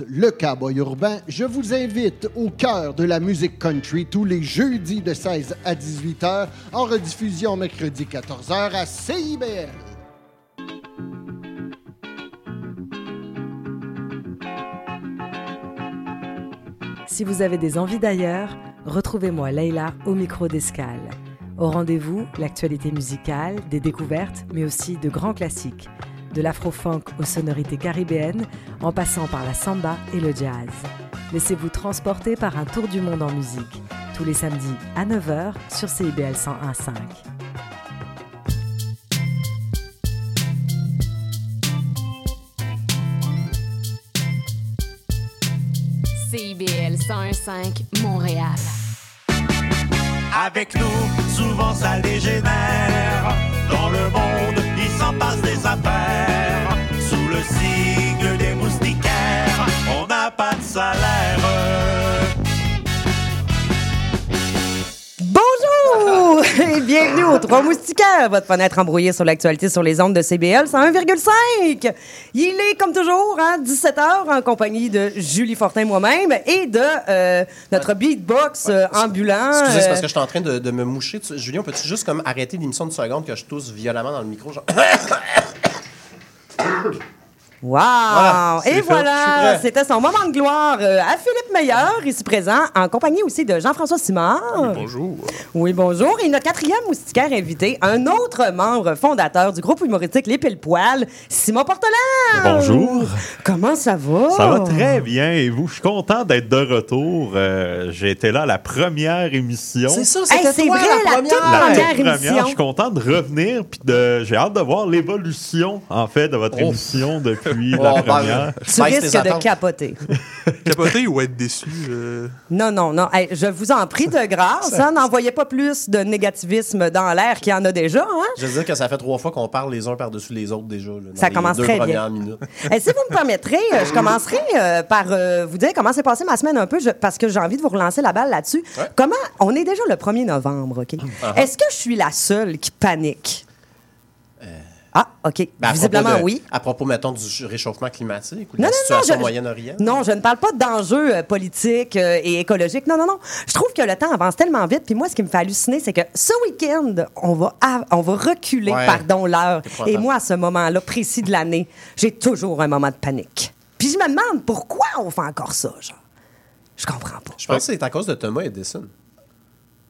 Le Cowboy Urbain, je vous invite au cœur de la musique country tous les jeudis de 16 à 18 h en rediffusion mercredi 14 h à CIBL. Si vous avez des envies d'ailleurs, retrouvez-moi Leïla au micro d'escale. Au rendez-vous, l'actualité musicale, des découvertes, mais aussi de grands classiques, de l'afro-funk aux sonorités caribéennes, en passant par la samba et le jazz. Laissez-vous transporter par un tour du monde en musique, tous les samedis à 9h sur CIBL 101.5. CIBL 101.5 Montréal. Avec nous, souvent ça dégénère. Dans le monde, s'en passe des affaires. Sous le signe des moustiquaires, on n'a pas de salaire. Et bienvenue aux Trois Moustiquaires, votre fenêtre embrouillée sur l'actualité sur les ondes de CBL 101,5. Il est comme toujours à 17h en compagnie de Julie Fortin moi-même et de euh, notre beatbox euh, ambulant. Excusez, c'est euh, parce que je suis en train de, de me moucher. Tu- Julien, peux-tu juste comme arrêter l'émission de seconde que je tousse violemment dans le micro? genre? Wow! Et voilà, c'était son moment de gloire euh, à Philippe Meilleur, ici présent, en compagnie aussi de Jean-François Simard. Bonjour. Oui, bonjour. Et notre quatrième moustiquaire invité, un autre membre fondateur du groupe humoristique Les Pile Poil, Simon Portelin. Bonjour. Comment ça va? Ça va très bien et vous? Je suis content d'être de retour. Euh, J'ai été là à la première émission. C'est ça, Hey, c'était c'est toi, vrai, la la première. toute La première toute première. émission. Je suis content de revenir puis de j'ai hâte de voir l'évolution en fait de votre Oh. émission depuis Oh, la première. Tu baisse risques de capoter. Capoter ou être déçu? euh, Non, non, non. Hey, je vous en prie de grâce. hein, N'envoyez pas plus de négativisme dans l'air qu'il y en a déjà. Hein? Je veux dire que ça fait trois fois qu'on parle les uns par-dessus les autres déjà. là, dans Ça les commence deux très premières bien. minutes. Si vous me permettrez, euh, je commencerai euh, par euh, vous dire comment s'est passée ma semaine un peu, je- parce que j'ai envie de vous relancer la balle là-dessus. Comment on est déjà le 1er novembre, OK? Uh-huh. Est-ce que je suis la seule qui panique? Ah, OK. Ben, Visiblement, de- oui. À propos, mettons, du réchauffement climatique ou de Non, la situation je- moyen-orient. Non, je ne parle pas d'enjeux euh, politiques euh, et écologiques. Non, non, non. Je trouve que le temps avance tellement vite. Puis moi, ce qui me fait halluciner, c'est que ce week-end, on va, on va reculer, Ouais. pardon, l'heure. Et moi, à ce moment-là précis de l'année, j'ai toujours un moment de panique. Puis je me demande pourquoi on fait encore ça, genre. Je comprends pas. Je pense que c'est à cause de Thomas Edison.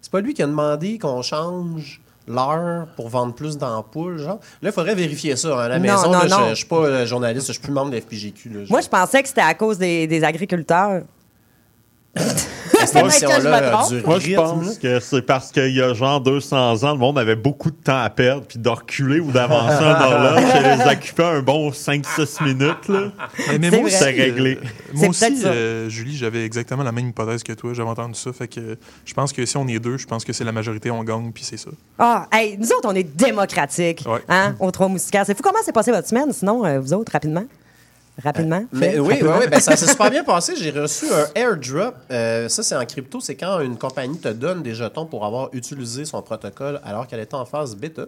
C'est pas lui qui a demandé qu'on change l'heure pour vendre plus d'ampoules, genre. Là, il faudrait vérifier ça hein, à la Non, maison. non, là, non. Je, je suis pas euh, journaliste, je suis plus membre de FPGQ. Là, Moi, je pensais que c'était à cause des, des agriculteurs. Du Moi, je pense que c'est parce qu'il y a genre 200 ans, le monde avait beaucoup de temps à perdre, puis de reculer ou d'avancer un horloge, ça les occupait un bon 5-6 minutes. Là. Mais, moi C'est réglé. euh, moi aussi, euh, Julie, j'avais exactement la même hypothèse que toi. J'avais entendu ça. Fait que je pense que si on est deux, je pense que c'est la majorité, on gagne, puis c'est ça. Ah, hey, nous autres, on est démocratiques. Ouais. Hein, aux trois moustiquaires. C'est fou comment s'est passée votre semaine, sinon, euh, vous autres, rapidement? Rapidement? Mais Fait, oui, oui, rapidement? oui, ben, ça s'est super bien passé. J'ai reçu un airdrop. Euh, ça, c'est en crypto. C'est quand une compagnie te donne des jetons pour avoir utilisé son protocole alors qu'elle était en phase bêta.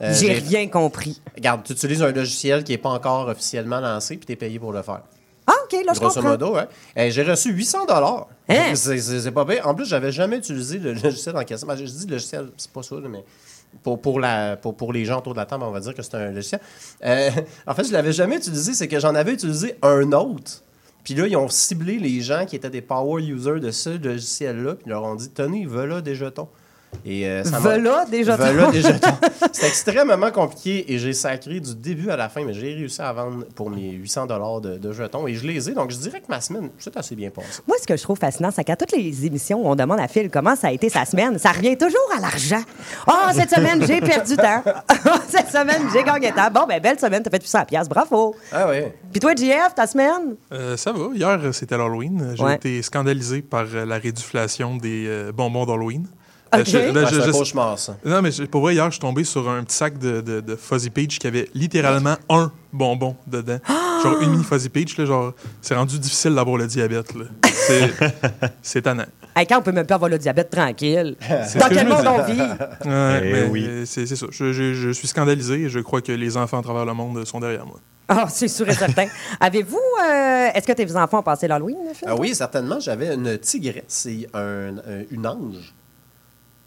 Euh, J'ai rien compris. Regarde, tu utilises un logiciel qui n'est pas encore officiellement lancé puis tu es payé pour le faire. Ah, OK, là, je Grosso comprends. modo, ouais. Euh, J'ai reçu 800 dollars. Hein? C'est pas bien. En plus, j'avais jamais utilisé le logiciel en question. Ben, je dis logiciel, c'est pas ça, mais pour, pour, la, pour, pour les gens autour de la table, on va dire que c'est un logiciel. Euh, en fait, je l'avais jamais utilisé, c'est que j'en avais utilisé un autre. Puis là, ils ont ciblé les gens qui étaient des power users de ce logiciel-là, puis ils leur ont dit Tenez, voilà des jetons. Et, euh, ça Voilà jetons. Voilà jetons. C'était extrêmement compliqué et j'ai sacré du début à la fin, mais j'ai réussi à vendre pour mes 800 dollars de, de jetons et je les ai. Donc, je dirais que ma semaine, c'est assez bien passé. Moi, ce que je trouve fascinant, c'est qu'à toutes les émissions où on demande à Phil comment ça a été sa semaine, ça revient toujours à l'argent. Ah, cette semaine, j'ai perdu temps. Ah, cette semaine, j'ai gagné temps. Bon, ben, belle semaine, t'as fait 800 piastres. Bravo. Ah oui. Puis toi, JF, ta semaine? Euh, ça va. Hier, euh, c'était l'Halloween. J'ai Ouais. été scandalisé par euh, la réduflation des euh, bonbons d'Halloween. Ok. je- ben, Ouais, je- c'est un je- cauchemar, ça. Non, mais je- pour vrai, hier, je suis tombé sur un petit sac de, de, de Fuzzy Peach qui avait littéralement un bonbon dedans. Genre une mini Fuzzy Peach, là, genre, c'est rendu difficile d'avoir le diabète, là. C'est- C'est tannant. Hey, quand on peut même pas avoir le diabète tranquille. C'est Dans quel monde on vit? Ouais, Eh mais oui. c'est c'est ça. Je, je- je suis scandalisé et je crois que les enfants à travers le monde sont derrière moi. Ah, c'est sûr et certain. Avez-vous. euh, Est-ce que tes enfants ont passé l'Halloween? Ah oui, certainement. J'avais une tigresse et un, un- une ange.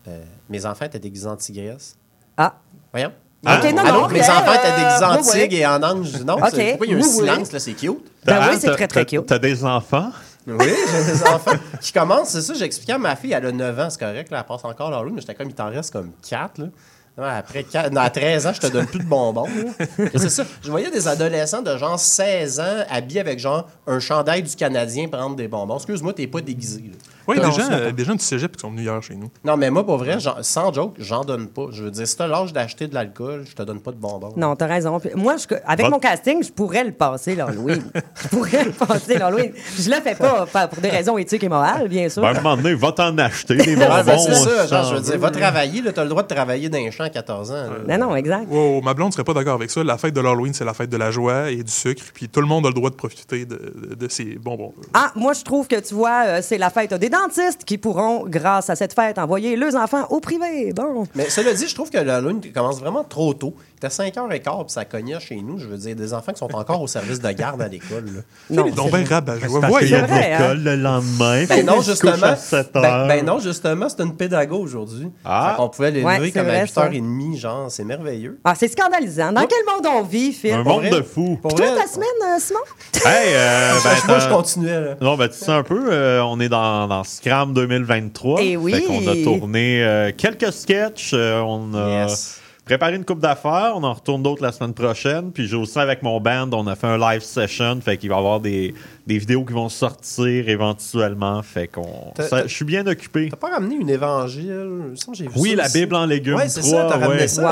Euh, mes enfants étaient déguisés en tigresse. Ah. Voyons. Ah, OK, non, Allô, non, mes enfants étaient déguisés en oui, oui. tigre et en ange. Non, OK, c'est- pourquoi il y a un oui, oui. silence, là, c'est cute. Ben Ah, oui, c'est t'as- très, très cute. T'as des enfants? Oui, j'ai des enfants qui commencent, c'est ça, j'expliquais à ma fille, elle a 9 ans, c'est correct, là, elle passe encore l'Halloween, mais j'étais comme, il t'en reste comme 4, là. Non, Après quatre- non, à 13 ans, je te donne plus de bonbons. C'est ça. Je voyais des adolescents de genre 16 ans habillés avec genre un chandail du Canadien prendre des bonbons. Excuse-moi, t'es pas déguisé. là. Oui, des gens, euh, des gens du cégep qui sont venus hier chez nous. Non, mais moi, pour vrai, sans joke, j'en donne pas. Je veux dire, si t'as l'âge d'acheter de l'alcool, je te donne pas de bonbons. Non, t'as raison. Puis Moi, je- avec Votre- mon casting, je pourrais le passer l'Halloween. je pourrais le passer l'Halloween. Je le fais pas pour des raisons éthiques et morales, bien sûr. Ben, à un moment donné, va t'en acheter des bonbons. Ouais, ben, c'est ça. Genre, je veux dire, va travailler, là, t'as le droit de travailler dans les champs à 14 ans. là. Non, non, exact. Wow, ma blonde serait pas d'accord avec ça. La fête de l'Halloween, c'est la fête de la joie et du sucre. Puis tout le monde a le droit de profiter de, de- de ces bonbons. Ah, moi, je trouve que, tu vois, euh, c'est la fête des dentistes qui pourront, grâce à cette fête, envoyer leurs enfants au privé. Bon. Mais cela dit, je trouve que lune commence vraiment trop tôt. Il était 5h15 puis ça cognait chez nous. Je veux dire, des enfants qui sont encore au service de garde à l'école. là. Non. Donc, ben rabat C'est joie. parce qu'il y a de hein? l'école le lendemain. Ben non, justement. couchent à 7 Ben, ben non, justement, c'est une pédago aujourd'hui. Ah. Qu'on pouvait les lever comme vrai, à ça. 8h30, genre, c'est merveilleux. Ah, c'est scandalisant. Dans quel monde on vit, Phil? Un monde de fous. Pour toi, ta semaine, euh, Simon? Hey, euh, ben, moi, je continuais. Là. Non, ben, tu sais un peu, euh, on est dans, dans Scram 2023. Eh oui. Fait qu'on a tourné euh, quelques sketchs. on a Yes. Préparé une coupe d'affaires. On en retourne d'autres la semaine prochaine. Puis j'ai aussi avec mon band, on a fait un live session. Fait qu'il va y avoir des, des vidéos qui vont sortir éventuellement. Fait qu'on. Je suis bien occupé. T'as pas ramené une évangile? J'ai vu Oui, ça la aussi. Bible en légumes. Ouais, c'est 3, ça, t'as ramené ouais. ça. Wow.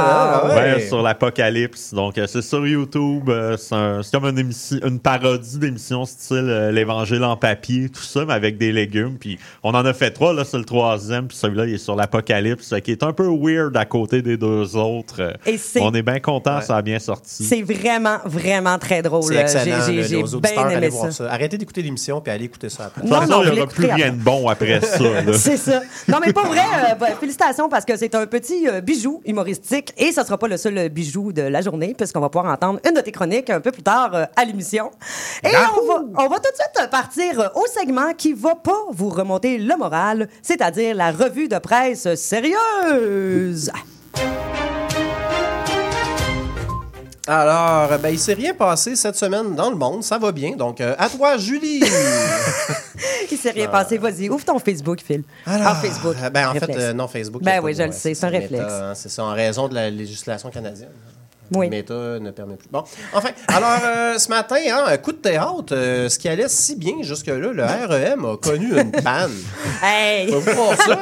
hein? Ouais, Ouais, sur l'Apocalypse. Donc, euh, c'est sur YouTube. euh, c'est un- comme une, parodie d'émission style euh, l'Évangile en papier, tout ça, mais avec des légumes. Puis on en a fait trois, là, c'est le troisième. Puis celui-là, il est sur l'Apocalypse, qui est un peu weird à côté des deux autres. Et c'est- on est bien content, Ouais. ça a bien sorti. C'est vraiment, vraiment très drôle. J'ai- bien aimé ça. Arrêtez d'écouter l'émission puis allez écouter ça après. De toute Non, façon, non, il n'y aura plus rien de bon après ça. C'est ça. Non, mais pas vrai. euh, ben, félicitations parce que c'est un petit euh, bijou humoristique et ça sera pas le seul euh, bijou de la journée puisqu'on va pouvoir entendre une de tes chroniques un peu plus tard euh, à l'émission. Et on va, on va tout de suite partir au segment qui va pas vous remonter le moral, c'est-à-dire la revue de presse sérieuse. Alors, ben, il s'est rien passé cette semaine dans le monde. Ça va bien. Donc, euh, à toi, Julie. Il s'est rien passé. Vas-y, ouvre ton Facebook, Phil. Ah, Facebook. Ben, en Réflexe. fait, euh, non, Facebook. Ben oui, je le sais, c'est un réflexe. hein, c'est ça, en raison de la législation canadienne. Oui. Meta ne permet plus. Bon, enfin, alors, euh, ce matin, hein, un coup de théâtre, euh, ce qui allait si bien jusque-là, le REM a connu une panne. Hey! Faut voir ça.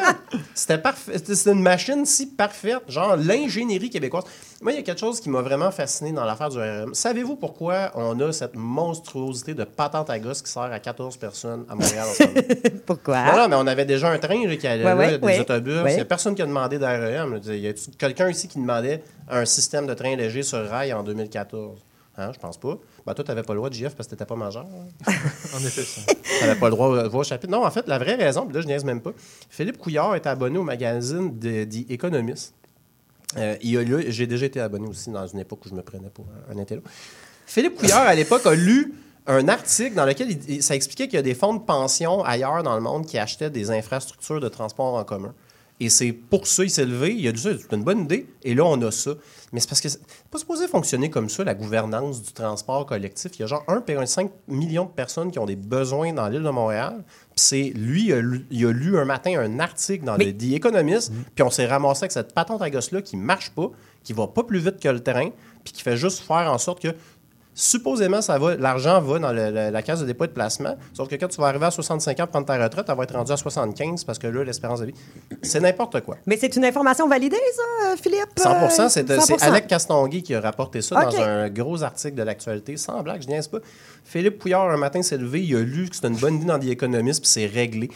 C'était parfait. C'était une machine si parfaite, genre l'ingénierie québécoise. Moi, il y a quelque chose qui m'a vraiment fasciné dans l'affaire du RM. Savez-vous pourquoi on a cette monstruosité de patente à gosse qui sert à 14 personnes à Montréal en ce moment? Pourquoi? Non, mais on avait déjà un train là, qui allait Ouais, là, ouais, des ouais. autobus. Il n'y a personne qui a demandé d'REM. Il y a quelqu'un ici qui demandait un système de train léger sur rail en 2014? Hein, je pense pas. Ben, toi, tu n'avais pas le droit de JF parce que tu n'étais pas majeur. hein. En effet, ça. Tu n'avais pas le droit de voir chapitre. Non, en fait, la vraie raison, puis là, je niaise même pas. Philippe Couillard est abonné au magazine de The Economist. Euh, il a lu- j'ai déjà été abonné aussi dans une époque où je me prenais pour un, intello. Philippe Couillard, à l'époque, a lu un article dans lequel il- il- ça expliquait qu'il y a des fonds de pension ailleurs dans le monde qui achetaient des infrastructures de transport en commun. Et c'est pour ça qu'il s'est levé. Il a dit ça, c'est une bonne idée. Et là, on a ça. Mais c'est parce que c'est pas supposé fonctionner comme ça, la gouvernance du transport collectif. Il y a genre 1,5 million de personnes qui ont des besoins dans l'île de Montréal. Puis c'est lui, il a, lu, il a lu un matin un article dans Mais- le The Economist. Puis on s'est ramassé avec cette patente à gosse-là qui marche pas, qui va pas plus vite que le train, puis qui fait juste faire en sorte que supposément, ça va, l'argent va dans le- le- la case de dépôt et de placement. Sauf que quand tu vas arriver à 65 ans prendre ta retraite, tu vas être rendu à 75 parce que là, l'espérance de vie, c'est n'importe quoi. Mais c'est une information validée, ça, Philippe? 100 Euh, c'est c'est 100%. Alec Castonguay qui a rapporté ça dans un gros article de l'actualité. Sans blague, je niaise pas. Philippe Pouillard, un matin, s'est levé, il a lu que c'était une bonne idée dans The Economist, puis c'est réglé.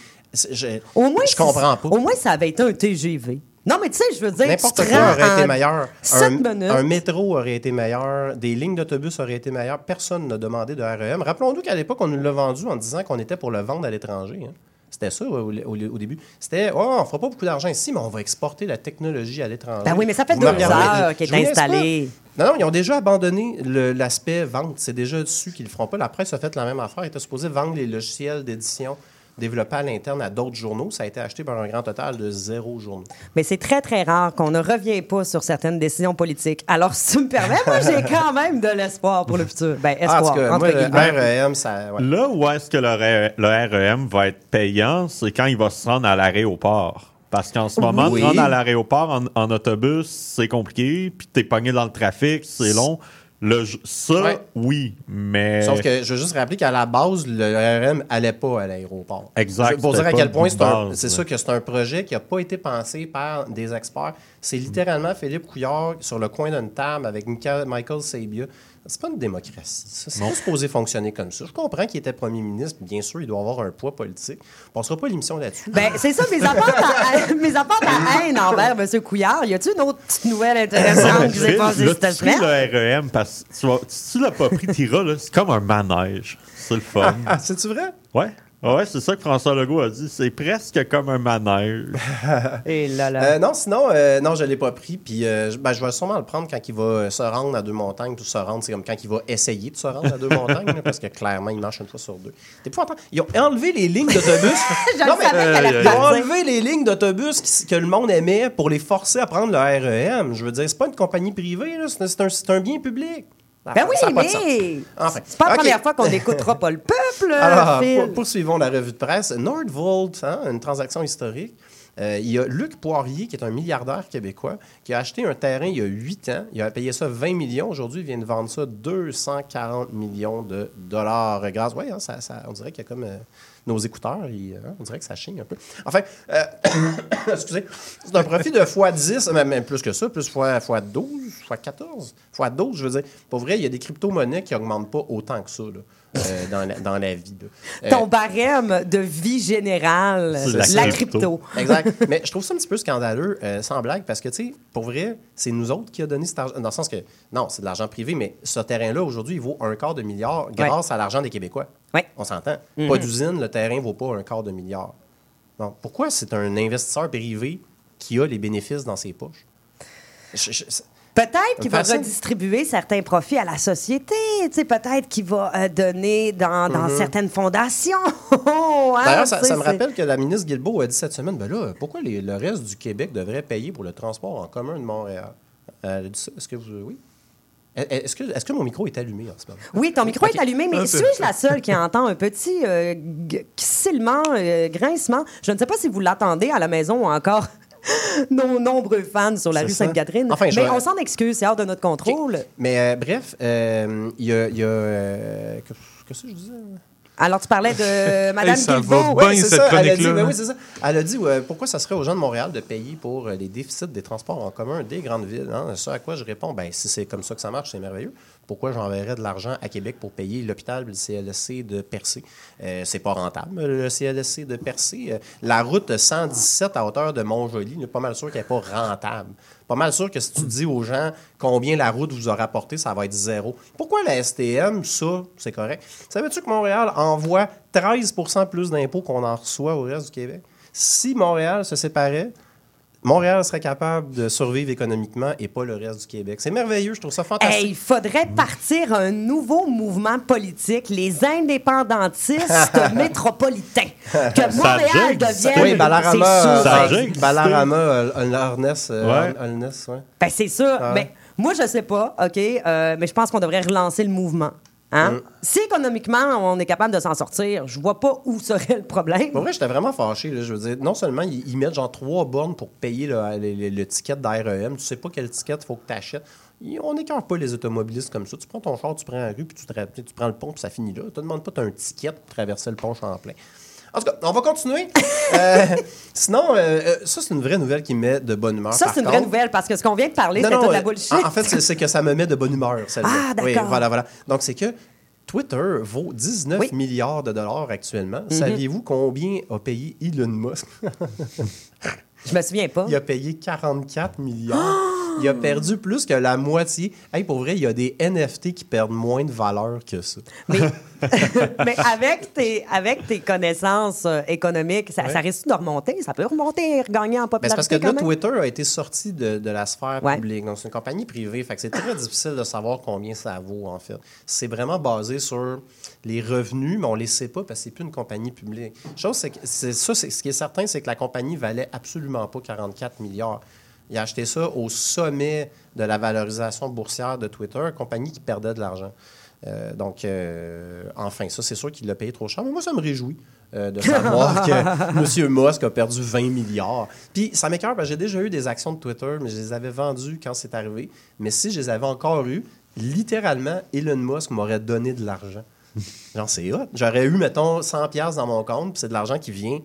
Je, Au moins, je comprends pas. Au moins, ça avait été un TGV. Non, mais tu sais, je veux dire, N'importe quoi aurait été meilleur. sept Un, minutes. un métro aurait été meilleur. Des lignes d'autobus auraient été meilleures. Personne n'a demandé de REM. Rappelons-nous qu'à l'époque, on nous l'a vendu en disant qu'on était pour le vendre à l'étranger. hein. C'était ça au, au- au début. C'était, oh, on fera pas beaucoup d'argent ici, mais on va exporter la technologie à l'étranger. Ben oui, mais ça fait Vous deux heures je est vous niaise installé. pas. Non, non, ils ont déjà abandonné l'aspect vente. C'est déjà dessus qu'ils le feront pas. La presse a fait la même affaire. Ils étaient supposés vendre les logiciels d'édition développés à l'interne à d'autres journaux. Ça a été acheté par un grand total de zéro journaux. Mais c'est très, très rare qu'on ne revient pas sur certaines décisions politiques. Alors, si tu me permets, moi, j'ai quand même de l'espoir pour le futur. Ben, Ah, espoir, entre moi, le guillemets. REM, ça... ouais. Là où est-ce que le, REM va être payant, c'est quand il va se rendre à l'aéroport. Parce qu'en ce moment, Oui. te rendre à l'aéroport en, en autobus, c'est compliqué, puis t'es pogné dans le trafic, c'est long. Le, ça, Ouais. oui, mais... Sauf que je veux juste rappeler qu'à la base, le REM allait pas à l'aéroport. Exact, Pour dire à quel point c'est un- sûr que c'est un projet qui n'a pas été pensé par des experts. C'est littéralement Philippe Couillard sur le coin d'une table avec Michael, Michael Sabia. C'est pas une démocratie. ça. C'est pas supposé fonctionner comme ça. Je comprends qu'il était premier ministre. Bien sûr, il doit avoir un poids politique. On ne passera pas l'émission là-dessus. Ben, c'est ça, mes apports à, mes apports à haine envers M. Couillard. Y a-tu une autre petite nouvelle intéressante s'est Là, passée cette semaine? le REM parce que tu tu l'as pas pris, t'iras, là, c'est comme un manège. C'est le fun. Ah, c'est-tu vrai? ouais. Ouais, c'est ça que François Legault a dit. C'est presque comme un manège. Et là, là. Euh, non, sinon, euh, non, je ne l'ai pas pris. Puis euh, je- ben, je vais sûrement le prendre quand il va se rendre à deux montagnes. Tout se rendre, c'est comme quand il va essayer de se rendre à deux montagnes, là, parce que clairement, il marche une fois sur deux. T'es pas content? Ils ont enlevé les lignes d'autobus. Savais ils ont enlevé les lignes d'autobus que le monde aimait pour les forcer à prendre le REM. Je veux dire, c'est pas une compagnie privée, un, c'est un bien public. Ben oui, mais Enfin, c'est pas la première fois qu'on n'écoutera pas le peuple, Alors, Phil. pour- poursuivons la revue de presse. Nordvolt, hein, une transaction historique. Euh, il y a Luc Poirier, qui est un milliardaire québécois, qui a acheté un terrain il y a 8 ans. Il a payé ça 20 millions. Aujourd'hui, il vient de vendre ça 240 millions de dollars. Grâce, oui, hein, ça, ça- on dirait qu'il y a comme euh, nos écouteurs, hein, on dirait que ça chigne un peu. Enfin, euh, excusez, c'est un profit de x10, même, plus que ça, plus fois, fois 12, fois 14, fois 12, je veux dire. Pour vrai, il y a des crypto-monnaies qui n'augmentent pas autant que ça euh, dans, la, dans la vie. Euh, Ton barème de vie générale, la, la crypto. crypto. Exact. Mais je trouve ça un petit peu scandaleux, euh, sans blague, parce que, tu sais, pour vrai, c'est nous autres qui a donné cet argent. Dans le sens que, non, c'est de l'argent privé, mais ce terrain-là, aujourd'hui, il vaut un quart de milliard grâce à l'argent des Québécois. Ouais. On s'entend. Mhm. Pas d'usine, le terrain ne vaut pas un quart de milliard. Donc, pourquoi c'est un investisseur privé qui a les bénéfices dans ses poches? Je- je- c'est- Peut-être qu'il va redistribuer certains profits à la société. Tu sais, peut-être qu'il va euh, donner dans, dans certaines fondations. Hein. D'ailleurs, ça, me rappelle que la ministre Guilbeault a dit cette semaine, ben là, pourquoi les- le reste du Québec devrait payer pour le transport en commun de Montréal? Euh. Est-ce que vous... Oui? Est-ce que, est que mon micro est allumé en ce moment? Oui, ton micro est allumé, mais suis-je la seule qui entend un petit euh, silement, euh, grincement? Je ne sais pas si vous l'attendez à la maison ou encore nos nombreux fans sur la rue. Sainte-Catherine. Enfin, mais on s'en excuse, c'est hors de notre contrôle. Mais euh, bref, euh, il y a... il y a, euh, que- Qu'est-ce que je disais? Alors, tu parlais de Madame ça va Guilbeault. bien, Ouais, cette ça, elle a dit, chronique-là. ben oui, c'est ça. Elle a dit pourquoi ça serait aux gens de Montréal de payer pour euh, les déficits des transports en commun des grandes villes. Hein? Ce à quoi je réponds, ben si c'est comme ça que ça marche, c'est merveilleux. Pourquoi j'enverrais de l'argent à Québec pour payer l'hôpital le CLSC de Percé? Euh, c'est pas rentable, le CLSC de Percé. Euh, la route 117 à hauteur de Montjoli, n'est pas mal sûr qu'elle n'est pas rentable. Pas mal sûr que si tu dis aux gens combien la route vous a rapporté, ça va être zéro. Pourquoi la STM, ça, c'est correct? Savais-tu que Montréal envoie 13% plus d'impôts qu'on en reçoit au reste du Québec? Si Montréal se séparait, Montréal serait capable de survivre économiquement et pas le reste du Québec. C'est merveilleux, je trouve ça fantastique. Hey, il faudrait partir un nouveau mouvement politique, les indépendantistes métropolitains. Que Montréal devienne. oui, Balarama, c'est sûr. Ça euh, Balarama, euh, Holness, euh, Ouais. Holness, ouais. Ben, c'est ça. Ah. Mais moi, je sais pas, OK, euh, mais je pense qu'on devrait relancer le mouvement. Hein? Mm. Si économiquement, on est capable de s'en sortir, je vois pas où serait le problème. Pour vrai, j'étais vraiment fâché. Là, je veux dire, non seulement ils, ils mettent genre trois bornes pour payer le, le- le- le ticket d'AREM, tu sais pas quel ticket il faut que tu achètes. On n'écœure pas les automobilistes comme ça. Tu prends ton char, tu prends la rue, puis tu, te tu prends le pont, puis ça finit là. Tu te demandes pas as un ticket pour traverser le pont Champlain. En tout cas, on va continuer. Euh, sinon, euh, euh, ça, c'est une vraie nouvelle qui me met de bonne humeur. Ça, Par c'est une vraie contre- nouvelle parce que ce qu'on vient de parler, non, c'était non, toute la euh, bullshit. En, en fait, c'est c'est que ça me met de bonne humeur, celle-là. Ah, d'accord. Oui, voilà, voilà. Donc, c'est que Twitter vaut 19 Oui. Mhm. milliards de dollars actuellement. Saviez-vous combien a payé Elon Musk? Je me souviens pas. Il a payé 44 milliards. Il a perdu plus que la moitié. Hey, pour vrai, il y a des NFT qui perdent moins de valeur que ça. Mais, mais avec, tes, avec tes connaissances euh, économiques, ça, Ouais. ça risque de remonter? Ça peut remonter et regagner en popularité. c'est parce que quand là, même? Twitter a été sorti de, de la sphère Ouais. publique. Donc, c'est une compagnie privée. Fait que c'est très difficile de savoir combien ça vaut, en fait. C'est vraiment basé sur les revenus, mais on les sait pas parce que c'est plus une compagnie publique. Chose, c'est que c'est ça, c'est, ce qui est certain, c'est que la compagnie valait absolument pas 44 milliards. Il a acheté ça au sommet de la valorisation boursière de Twitter, une compagnie qui perdait de l'argent. Euh, donc, euh, enfin, ça, c'est sûr qu'il l'a payé trop cher. Mais moi, ça me réjouit euh, de savoir que M. Musk a perdu 20 milliards. Puis, ça m'écœure parce que j'ai déjà eu des actions de Twitter, mais je les avais vendues quand c'est arrivé. Mais si je les avais encore eues, littéralement, Elon Musk m'aurait donné de l'argent. Genre, c'est hot. J'aurais eu, mettons, 100$ piastres dans mon compte, puis c'est de l'argent qui vient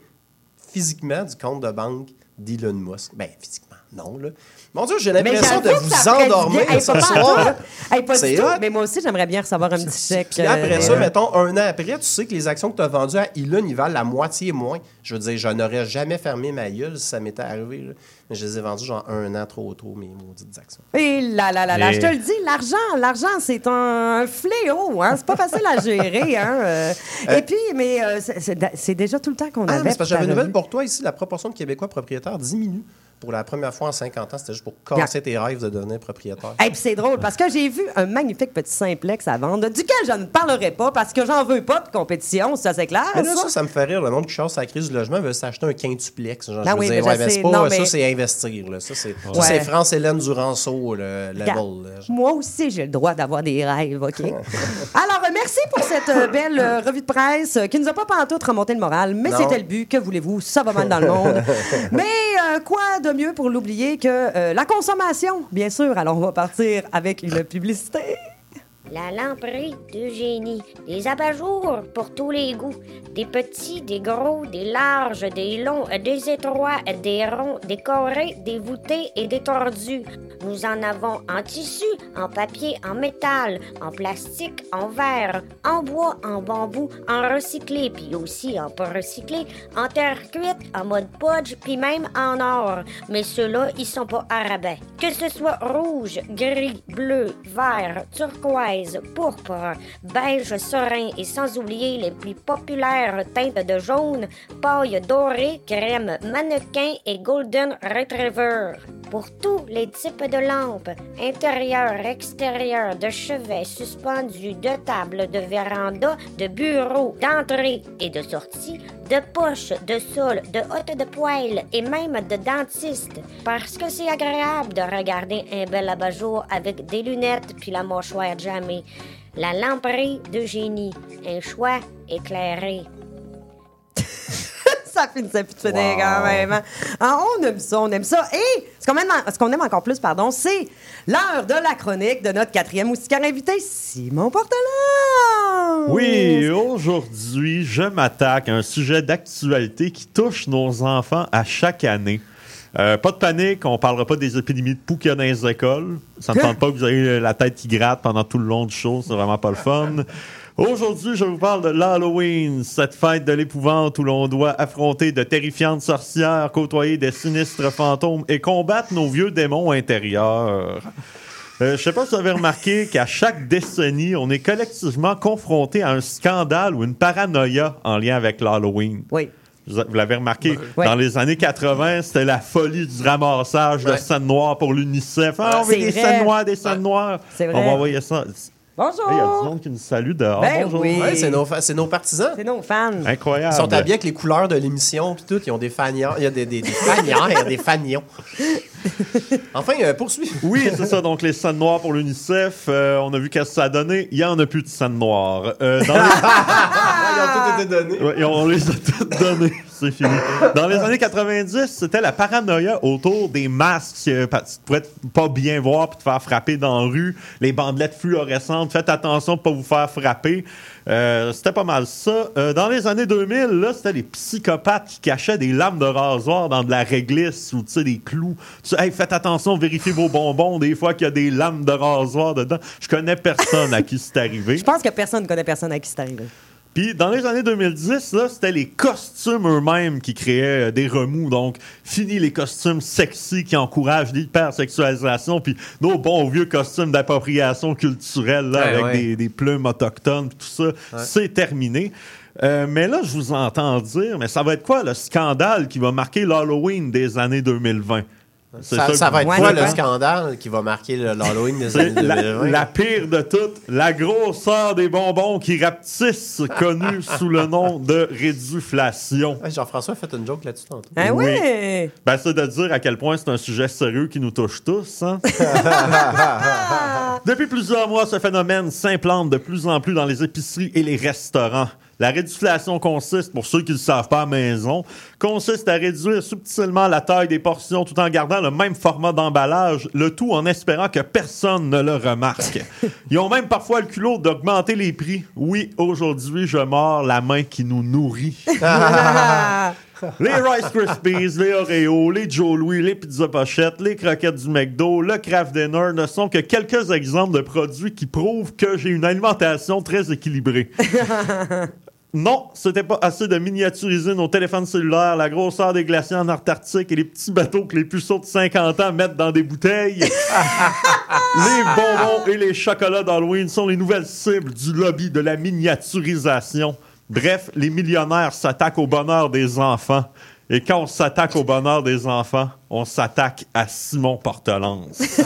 physiquement du compte de banque d'Elon Musk. Ben, physiquement, non, là. Mon Dieu, j'ai l'impression de vous endormir. Hey, ce pas soir. Hey, pas du tout. Mais moi aussi, j'aimerais bien recevoir un petit chèque. Puis après euh, ça, euh, mettons, un an après, tu sais que les actions que tu as vendues à Elon, ils valent la moitié moins. Je veux dire, je n'aurais jamais fermé ma gueule si ça m'était arrivé. là. Mais je les ai vendues genre un an trop tôt, mes maudites actions. Et là, là, là, là, je te le dis, l'argent, l'argent, c'est un fléau, hein. C'est pas facile à gérer, hein. euh. Et puis, mais euh, c'est- déjà tout le temps qu'on Ah, avait. mais c'est parce que j'avais une nouvelle pour toi ici. La proportion de Québécois propriétaires diminue pour la première fois en 50 ans. C'était juste pour casser tes rêves de devenir propriétaire. Et puis c'est drôle parce que j'ai vu un magnifique petit simplex à vendre, duquel je ne parlerai pas parce que j'en veux pas de compétition, ça c'est clair. Mais là, ça? ça, ça me fait rire. Le monde qui chasse la crise du logement veut s'acheter un quintuplex. Genre, Ah je veux oui, dire, ouais, mais pas, Non, ça, mais- c'est investir. Là. Ça, c'est ça, Ouais. France-Hélène Duranceau, le level. Là. Moi aussi, j'ai le droit d'avoir des rêves, OK? Alors, merci pour cette euh, belle euh, revue de presse euh, qui nous a pas pantoute remonté le moral, mais Non. c'était le but. Que voulez-vous? Ça va mal dans le monde. mais euh, quoi de mieux pour l'oublier que euh, la consommation, bien sûr. Alors, on va partir avec une publicité. La lamperie d'Eugénie. Des abat-jours pour tous les goûts. Des petits, des gros, des larges, des longs, des étroits, des ronds, des carrés, des voûtés et des tordus. Nous en avons en tissu, en papier, en métal, en plastique, en verre, en bois, en bambou, en recyclé, puis aussi en pas recyclé, en terre cuite, en mode podge, puis même en or. Mais ceux-là, ils sont pas à rabais. Que ce soit rouge, gris, bleu, vert, turquoise, pourpre, beige, serein et sans oublier les plus populaires teintes de jaune, paille dorée, crème mannequin et golden retriever. Pour tous les types de lampes, intérieur, extérieur, de chevet, suspendus, de table, de véranda, de bureau, d'entrée et de sortie, de poche, de sol, de hotte de poêle et même de dentiste. Parce que c'est agréable de regarder un bel abat-jour avec des lunettes puis la mâchoire jamais. La lamperie de génie, un choix éclairé. ça finissait plus de finir quand même. hein. Ah, on aime ça, on aime ça. Et ce qu'on aime, ce qu'on aime encore plus, pardon, c'est l'heure de la chronique de notre quatrième moustiquaire invité, Simon Portelin. Oui, aujourd'hui, je m'attaque à un sujet d'actualité qui touche nos enfants à chaque année. Euh, pas de panique, on parlera pas des épidémies de poux qu'il y a dans les écoles. Ça ne tente pas que vous ayez la tête qui gratte pendant tout le long du show, c'est vraiment pas le fun. Aujourd'hui, je vous parle de l'Halloween, cette fête de l'épouvante où l'on doit affronter de terrifiantes sorcières, côtoyer des sinistres fantômes et combattre nos vieux démons intérieurs. Euh, je sais pas si vous avez remarqué qu'à chaque décennie, on est collectivement confronté à un scandale ou une paranoïa en lien avec l'Halloween. Oui. Vous l'avez remarqué, Ouais. dans les années 80, c'était la folie du ramassage de scènes noires pour l'UNICEF. Ah, on veut des vrai. scènes noires, des scènes noires. C'est On vrai. va envoyer ça. Bonjour. Il y a du monde qui nous salue dehors. Ben Bonjour. oui. Ouais, c'est nos, fa- c'est nos partisans. C'est nos fans. Incroyable. Ils sont habillés avec les couleurs de l'émission puis tout. Ils ont des fanions. Il y a des, des, des des fanions. Enfin, euh, poursuis. Oui, c'est ça. Donc, les scènes noires pour l'UNICEF, euh, on a vu qu'est-ce que ça a donné. Il n'y en a plus de scènes noires. Euh, dans les- Ah, ils ont tout été donnés. Ouais, et on les a toutes données. C'est fini. Dans les années 90, c'était la paranoïa autour des masques. euh, Tu pourrais pas bien voir puis te faire frapper dans la rue. Les bandelettes fluorescentes. Faites attention de pas vous faire frapper. Euh, c'était pas mal ça. Euh, dans les années 2000, là, c'était les psychopathes qui cachaient des lames de rasoir dans de la réglisse ou tu sais, des clous. Tu sais, Hey, faites attention, vérifiez vos bonbons. Des fois qu'il y a des lames de rasoir dedans. Je connais personne à qui c'est arrivé. Je pense que personne ne connaît personne à qui c'est arrivé. Puis dans les années 2010, là, c'était les costumes eux-mêmes qui créaient euh, des remous. Donc, fini les costumes sexy qui encouragent l'hypersexualisation, puis nos bons vieux costumes d'appropriation culturelle là, Ouais, avec ouais. Des, des plumes autochtones, tout ça, c'est terminé. Euh, mais là, je vous entends dire, mais ça va être quoi le scandale qui va marquer l'Halloween des années 2020? Ça, va être quoi le hein? scandale qui va marquer l'Halloween des C'est années la, 2020? la pire de toutes, la grosseur des bonbons qui rapetissent, connue sous le nom de réduflation. Ouais, Jean-François a fait une joke là-dessus tantôt. Ah Oui. Ben, c'est de dire à quel point c'est un sujet sérieux qui nous touche tous. hein? Depuis plusieurs mois, ce phénomène s'implante de plus en plus dans les épiceries et les restaurants. La réduflation consiste, pour ceux qui ne le savent pas à maison, consiste à réduire subtilement la taille des portions tout en gardant le même format d'emballage, le tout en espérant que personne ne le remarque. Ils ont même parfois le culot d'augmenter les prix. Oui, aujourd'hui, je mords la main qui nous nourrit. Les Rice Krispies, les Oreos, les Joe Louis, les pizzas pochettes, les croquettes du McDo, le Kraft Dinner ne sont que quelques exemples de produits qui prouvent que j'ai une alimentation très équilibrée. Non, c'était pas assez de miniaturiser nos téléphones cellulaires, la grosseur des glaciers en Antarctique et les petits bateaux que les puceaux de 50 ans mettent dans des bouteilles. les bonbons et les chocolats d'Halloween sont les nouvelles cibles du lobby de la miniaturisation. Bref, les millionnaires s'attaquent au bonheur des enfants. Et quand on s'attaque au bonheur des enfants, on s'attaque à Simon Portelance.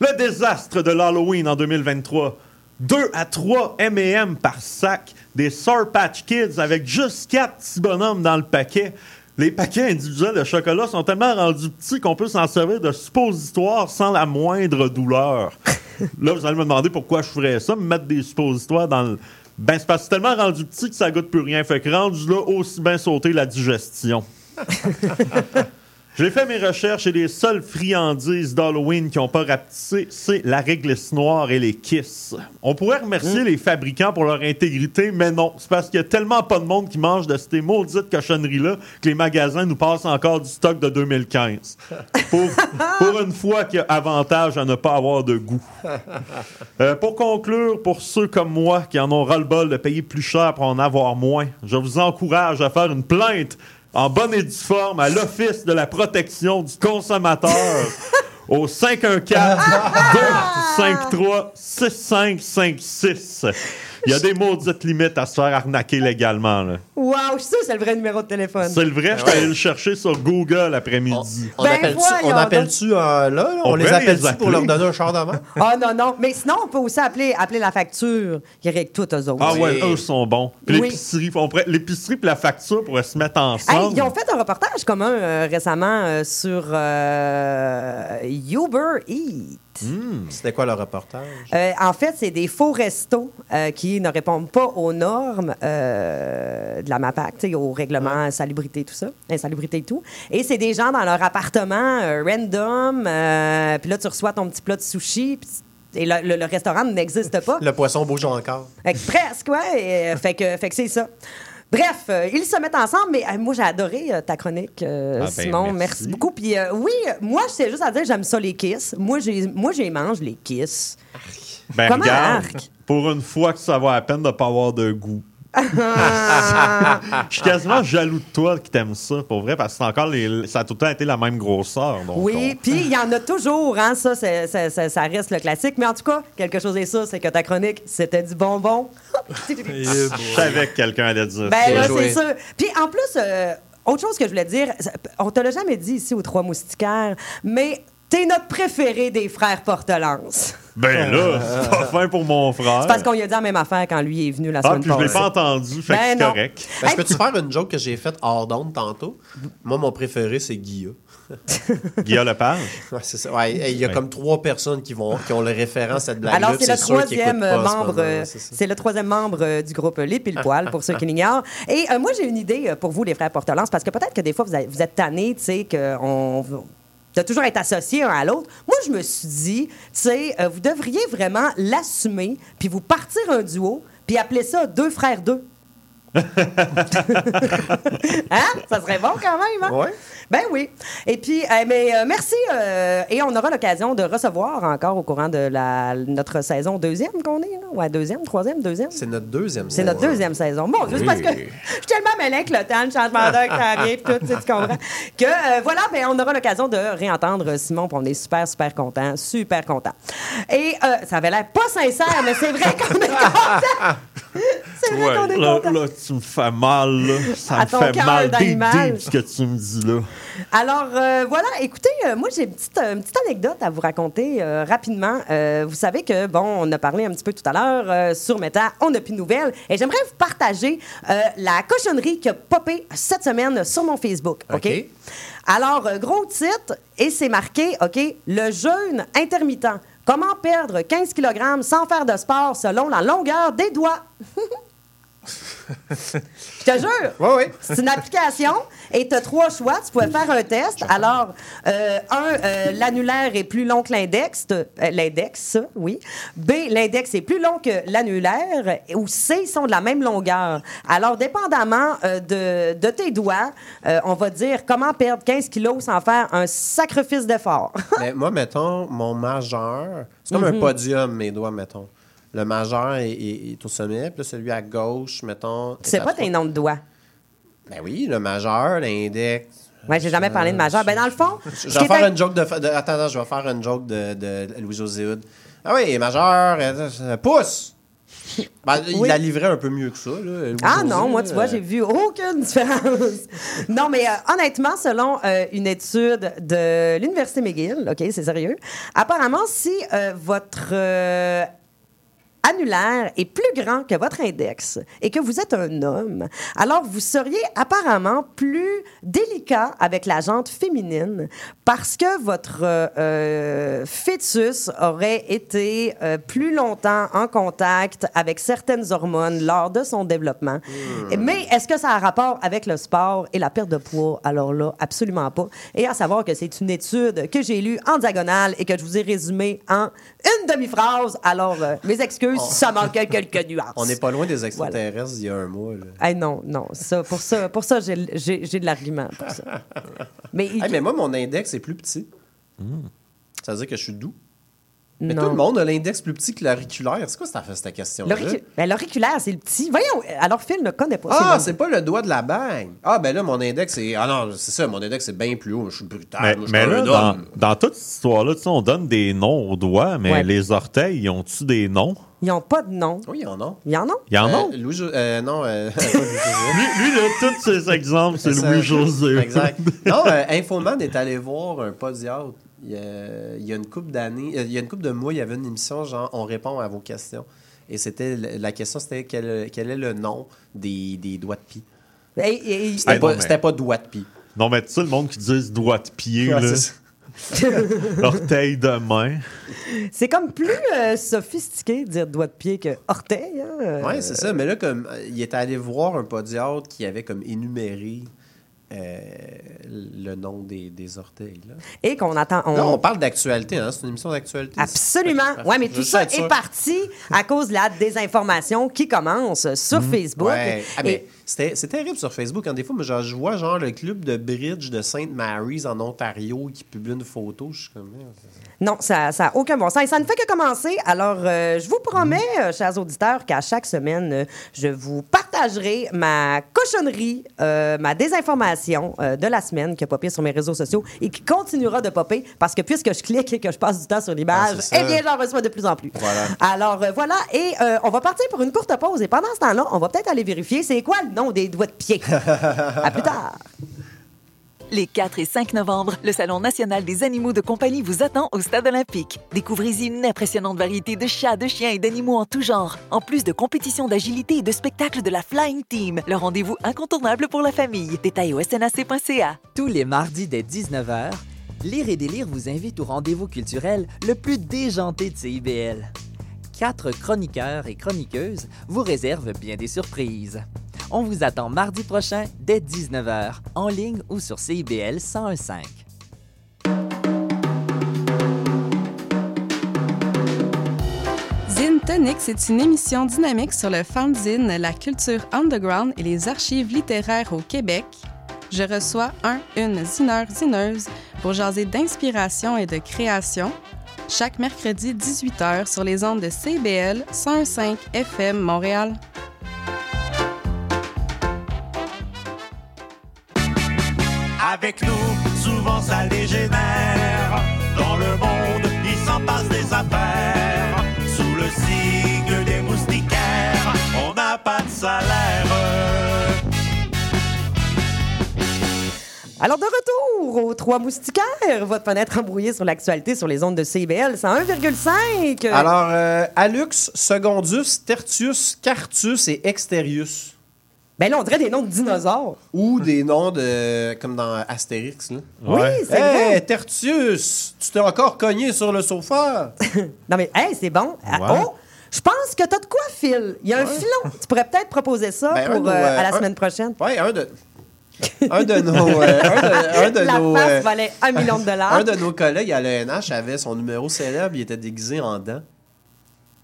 Le désastre de l'Halloween en 2023. 2 à 3 M&M par sac, des Sour Patch Kids avec juste 4 petits bonhommes dans le paquet. Les paquets individuels de chocolat sont tellement rendus petits qu'on peut s'en servir de suppositoire sans la moindre douleur. Là, vous allez me demander pourquoi je ferais ça, me mettre des suppositoires dans le... Ben, c'est parce que c'est tellement rendu petit que ça goûte plus rien. Fait que rendu là, aussi bien sauter la digestion. J'ai fait mes recherches et les seules friandises d'Halloween qui n'ont pas rapetissé, c'est la réglisse noire et les kisses. On pourrait remercier les fabricants pour leur intégrité, mais non. C'est parce qu'il y a tellement pas de monde qui mange de ces maudites cochonneries-là que les magasins nous passent encore du stock de 2015. Pour, pour une fois qu'il y a avantage à ne pas avoir de goût. Euh, pour conclure, pour ceux comme moi qui en ont ras-le-bol de payer plus cher pour en avoir moins, je vous encourage à faire une plainte en bonne et due forme à l'Office de la protection du consommateur au 514-253-6556. Il y a des maudites limites à se faire arnaquer légalement. là. Wow, je suis que c'est le vrai numéro de téléphone. C'est le vrai, je suis allé le chercher sur Google après-midi. On Ben appelle-tu on appelle-tu, euh, là, là? On, On les appelle-tu pour appeler. leur donner un char d'avant? Ah non, non. Mais sinon, on peut aussi appeler, appeler la facture. Il règle tout, eux autres. Ah ouais, Oui. eux sont bons. Puis Oui. l'épicerie, on pourrait- l'épicerie et la facture pourraient se mettre Hey, ensemble. ils ont fait un reportage commun euh, récemment euh, sur euh, Uber Eats. C'était quoi le reportage? Euh, en fait, c'est des faux restos euh, qui ne répondent pas aux normes euh, de la MAPAC, tu sais, au règlement salubrité, tout ça, insalubrité et tout. Et c'est des gens dans leur appartement euh, random, euh, puis là, tu reçois ton petit plat de sushi, puis et le, le- le restaurant n'existe pas. Le poisson bouge encore. Fait que presque, ouais. et, fait que, fait que c'est ça. Bref, euh, ils se mettent ensemble, mais euh, moi, j'ai adoré euh, ta chronique, Ah ben, Simon. merci. Merci. beaucoup. Puis oui, moi, je sais juste à dire j'aime ça, les kisses. Moi, j'ai, moi, j'ai mange les kisses. Ben, Comment, regarde, Arc? pour une fois que ça va à peine de pas avoir de goût. Je suis quasiment jaloux de toi qui t'aimes ça, pour vrai, parce que c'est encore les, ça a tout le temps été la même grosseur. donc Oui, on- puis il y en a toujours, hein, ça, ça reste le classique. Mais en tout cas, quelque chose est sûr, c'est que ta chronique, c'était du bonbon. Je savais que quelqu'un allait dire Ben ça. là, c'est sûr. Puis en plus, euh, autre chose que je voulais dire, on te l'a jamais dit ici aux Trois Moustiquaires, mais t'es notre préféré des frères Portelance. Ben là, c'est pas fin pour mon frère. C'est parce qu'on lui a dit la même affaire quand lui est venu la Ah, semaine puis je l'ai passée. pas entendu, fait Ben que c'est non. correct. Ben, je peux-tu faire une joke que j'ai faite hors d'onde tantôt? Moi, mon préféré, c'est Guilla. Guillaume Lepage? Ouais, c'est ça. Ouais, il y a Ouais. comme trois personnes qui, vont, qui ont le référent à cette blague Alors, c'est le sûr qu'ils troisième écoutent pas en ce membre, moment, euh, c'est ça. c'est le troisième membre euh, du groupe Les Pile Poil, pour ceux qui l'ignorent. Et euh, moi, j'ai une idée euh, pour vous, les frères Portelance, parce que peut-être que des fois, vous, vous êtes tannés, tu sais, qu'on de toujours être associés un à l'autre. Moi, je me suis dit, tu sais, euh, vous devriez vraiment l'assumer, puis vous partir un duo, puis appeler ça deux frères deux. hein? Ça serait bon quand même, hein? Ouais. Ben oui. Et puis, mais euh, merci. euh, et on aura l'occasion de recevoir encore au courant de la, notre saison deuxième qu'on est, là. Ouais, deuxième, troisième, deuxième. C'est notre deuxième C'est notre deuxième saison. Bon, juste parce que je suis tellement mêlée avec le temps, le changement d'heure puis tout, tu sais, tu comprends. Que euh, voilà, ben, on aura l'occasion de réentendre Simon, puis on est super, super content, super content. Et euh, ça avait l'air pas sincère, mais c'est vrai qu'on est content. C'est vrai qu'on est Là, content. là, tu me fais mal, là. Ça À me ton fait cœur mal deep, d'animal. deep, ce que tu me dis là. Alors, euh, voilà, écoutez, euh, moi, j'ai une petite, euh, une petite anecdote à vous raconter euh, rapidement. Euh, vous savez que, bon, on a parlé un petit peu tout à l'heure euh, sur Meta, on n'a plus de nouvelles. Et j'aimerais vous partager euh, la cochonnerie qui a popé cette semaine sur mon Facebook. OK? OK. Alors, euh, gros titre, et c'est marqué, OK, le jeûne intermittent. Comment perdre 15 kg sans faire de sport selon la longueur des doigts? Je te jure! Oui, oui. C'est une application et tu as trois choix. Tu pouvais faire un test. Alors, euh, un, euh, l'annulaire est plus long que l'index. Euh, l'index, oui. B, l'index est plus long que l'annulaire. Ou C, ils sont de la même longueur. Alors, dépendamment euh, de, de tes doigts, on va dire comment perdre 15 kilos sans faire un sacrifice d'effort. Moi, mettons, mon majeur, c'est comme un podium, mes doigts, mettons. Le majeur est, est- est au sommet, puis là, celui à gauche, mettons. Tu sais pas tes noms de doigts. Ben oui, le majeur, l'index. Ouais, j'ai jamais parlé de majeur. Ben, dans le fond, Je vais faire une joke de, de- Attends, attends, je vais faire une joke de, de Louis-José Hood. Ah oui, majeur, euh, euh, pouce! Ben, Il la livrait un peu mieux que ça, là. Ah non, moi, tu vois, euh, j'ai vu aucune différence. non, mais euh, honnêtement, selon euh, une étude de l'Université McGill, OK, c'est sérieux, apparemment, si votre annulaire est plus grand que votre index et que vous êtes un homme, alors vous seriez apparemment plus délicat avec la jante féminine parce que votre euh, euh, fœtus aurait été euh, plus longtemps en contact avec certaines hormones lors de son développement. Mais est-ce que ça a rapport avec le sport et la perte de poids? Alors là, absolument pas. Et à savoir que c'est une étude que j'ai lue en diagonale et que je vous ai résumée en une demi-phrase. Alors, euh, mes excuses, si ça manquait quelques nuances. On n'est pas loin des extraterrestres il y a un mois. là. Hey, non, non. Ça, pour ça, pour ça j'ai- j'ai j'ai de l'argument. pour ça. Mais, il- Hey, mais moi, mon index est plus petit. Ça veut dire que je suis doux. Mais non. tout le monde a l'index plus petit que l'auriculaire. C'est quoi cette, cette question-là? Ben, L'auriculaire, c'est le petit. Voyons, alors Phil ne connaît pas. Ah, c'est pas le doigt de la bague. Ah, ben là, mon index est. Ah non, c'est ça, mon index est bien plus haut. Je suis brutal. Mais, moi, je mais suis là, dans, toute cette histoire-là, tu sais, on donne des noms aux doigts, mais Ouais. les orteils, ils ont-tu des noms? Ils n'ont pas de nom. Oui, il y en a. Il y en a? Il y en a? Euh, Louis Jo- euh, non, euh. Lui, lui, là, tous ses exemples, c'est. Louis-José. Exact. Non, euh, Infoman est allé voir un podiatre. Il y a, il y a une couple d'années, euh, il y a une couple de mois, il y avait une émission genre On répond à vos questions. Et c'était la question, c'était quel, quel est le nom des, des doigts de pied. Et- C'était Hey, pas, mais- c'était pas doigt de pied. Non, mais tu sais, le monde qui dit doigt de pied, Ouais, là, c'est ça. orteil de main. C'est comme plus euh, sophistiqué de dire doigt de pied que orteil. Hein? euh. Ouais, c'est ça. Mais là, comme euh, il était allé voir un podiatre qui avait comme énuméré euh, le nom des, des orteils. Là. Et qu'on attend. on- Là, on parle d'actualité, hein? C'est une émission d'actualité. Absolument. Oui, mais tout ça est parti à cause de la désinformation qui commence sur Facebook. Ouais. Ah, mais c'est terrible sur Facebook. Quand des fois, moi, genre, je vois genre le club de bridge de Sainte Mary's en Ontario qui publie une photo. Je suis comme. Non, ça n'a aucun bon sens. Et ça ne fait que commencer. Alors, euh, je vous promets, euh, chers auditeurs, qu'à chaque semaine, euh, je vous partagerai ma cochonnerie, ma désinformation de la semaine qui a popé sur mes réseaux sociaux et qui continuera de popper parce que puisque je clique et que je passe du temps sur l'image, Ah, ça. eh bien, j'en reçois de plus en plus. Voilà. Alors, voilà. Et on va partir pour une courte pause. Et pendant ce temps-là, on va peut-être aller vérifier c'est quoi le nom des doigts de pied. à plus tard. Les 4 et 5 novembre, le Salon national des animaux de compagnie vous attend au Stade olympique. Découvrez-y une impressionnante variété de chats, de chiens et d'animaux en tout genre, en plus de compétitions d'agilité et de spectacles de la Flying Team, le rendez-vous incontournable pour la famille. Détails au snac.ca. Tous les mardis dès 19h, Lire et délire vous invite au rendez-vous culturel le plus déjanté de CIBL. Quatre chroniqueurs et chroniqueuses vous réservent bien des surprises. On vous attend mardi prochain dès 19h, en ligne ou sur CIBL 1015. Zine Tonic, c'est une émission dynamique sur le fanzine, la culture underground et les archives littéraires au Québec. Je reçois un, une zineur, zineuse pour jaser d'inspiration et de création. Chaque mercredi 18h sur les ondes de CBL 105 FM Montréal. Avec nous, souvent ça dégénère. Dans le monde, il s'en passe des affaires. Sous le signe des moustiquaires, on n'a pas de salaire. Alors, de retour aux Trois Moustiquaires, votre fenêtre embrouillée sur l'actualité sur les ondes de CBL 101,5. Alors, euh, Alux, Secondus, Tertius, Cartus et Exterius. Ben là, on dirait des noms de dinosaures. Ou des noms de. comme dans Astérix, là. Oui, c'est Hey, vrai. Tertius, tu t'es encore cogné sur le sofa. Non, mais, hey, c'est bon. Ah, Ouais. Oh, je pense que t'as de quoi, Phil. Il y a un filon. Tu pourrais peut-être proposer ça Ben, pour, de euh, euh, à la un- semaine prochaine. Ouais, un de. Un de nos. euh, un de, un de la nos, face euh, valait un million de dollars. Un de nos collègues à l'ENH avait son numéro célèbre, il était déguisé en dents.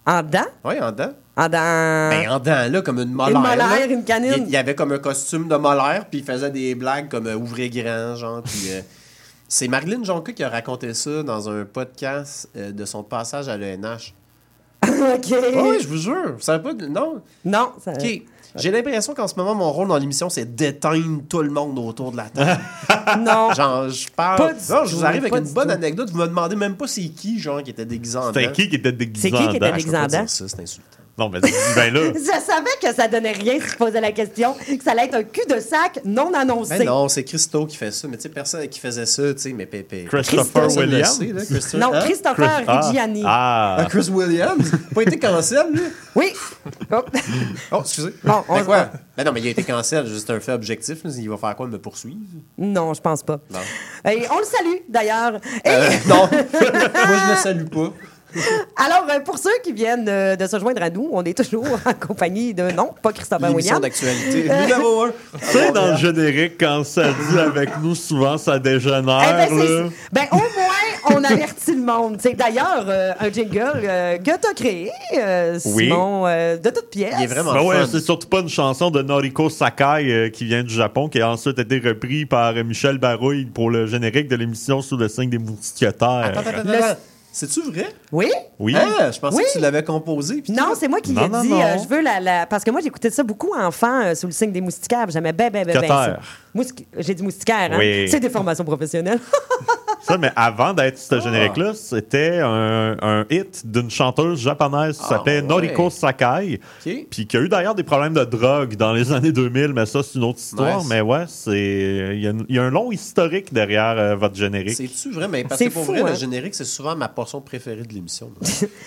En dents? Oui, en dents. En dents. Ben, en dents, là, comme une molaire. Une molaire, une canine. Il, il avait comme un costume de molaire, puis il faisait des blagues comme euh, ouvrez grand, genre. Puis euh, c'est Marilyn Jonca qui a raconté ça dans un podcast euh, de son passage à l'ENH. OK. Oui, je vous jure. Vous savez pas? de- Non? Non. ça- OK. J'ai l'impression qu'en ce moment, mon rôle dans l'émission, c'est d'éteindre tout le monde autour de la table. non. Genre, je parle. Pas du non, je vous arrive avec une bonne tout. anecdote. Vous me demandez même pas c'est qui, genre, qui était déguisé en C'était dents. qui qui était déguisé C'est qui qui était ça, c'est insultant. Non, mais ben là. Je savais que ça donnait rien si tu posais la question, que ça allait être un cul de sac non annoncé. Ben non, c'est Christo qui fait ça. Mais tu sais, personne qui faisait ça, tu sais, mais Pépé. Christopher Personne Williams? sait, là, Christo- Non, Hein? Christopher Chris- ah. Reggiani. Ah. Ah, Chris Williams? pas été cancel, lui? Oui. Oh. Oh, excusez. Bon, on Ben quoi? Ben non, mais il a été cancel, juste un fait objectif. Il va faire quoi, me poursuivre? Non, je pense pas. Non. Et on le salue, d'ailleurs. Et Euh, non, moi, je le salue pas. alors, euh, pour ceux qui viennent euh, de se joindre à nous, on est toujours en compagnie de, non, pas Christopher Williams. d'actualité. Euh, Numéro 1. Tu sais, dans le générique, quand ça dit avec nous, souvent, ça Eh dégénère, ben, c'est- là. ben, au moins, on avertit le monde. C'est d'ailleurs euh, un jingle euh, que tu as créé, euh, Oui. Simon, euh, de toutes pièces. Il est vraiment Ben ouais, c'est surtout pas une chanson de Noriko Sakai euh, qui vient du Japon, qui a ensuite été repris par Michel Barouille pour le générique de l'émission Sous le signe des mousquetaires. Attends, attends, attends, Le- attends. C'est-tu vrai? Oui? Oui. Ah, je pensais Oui. que tu l'avais composé. Non, c'est moi qui l'ai non, dit. non. euh, je veux la, la- Parce que moi, j'écoutais ça beaucoup enfant euh, sous le signe des moustiquaires. J'aimais bien, bien, bien, bien ça. J'ai dit moustiquaire, hein? Oui. C'est des formations professionnelles. Ça, mais avant d'être ce Ah. générique-là, c'était un, un hit d'une chanteuse japonaise qui Ah, s'appelait ouais. Noriko Sakai, OK. puis qui a eu d'ailleurs des problèmes de drogue dans les années 2000, mais ça, c'est une autre histoire. Nice. Mais ouais, c'est il y, a une- il y a un long historique derrière euh, votre générique. C'est-tu vrai? Mais parce C'est que pour fou, vrai, hein? le générique, c'est souvent ma portion préférée de l'émission.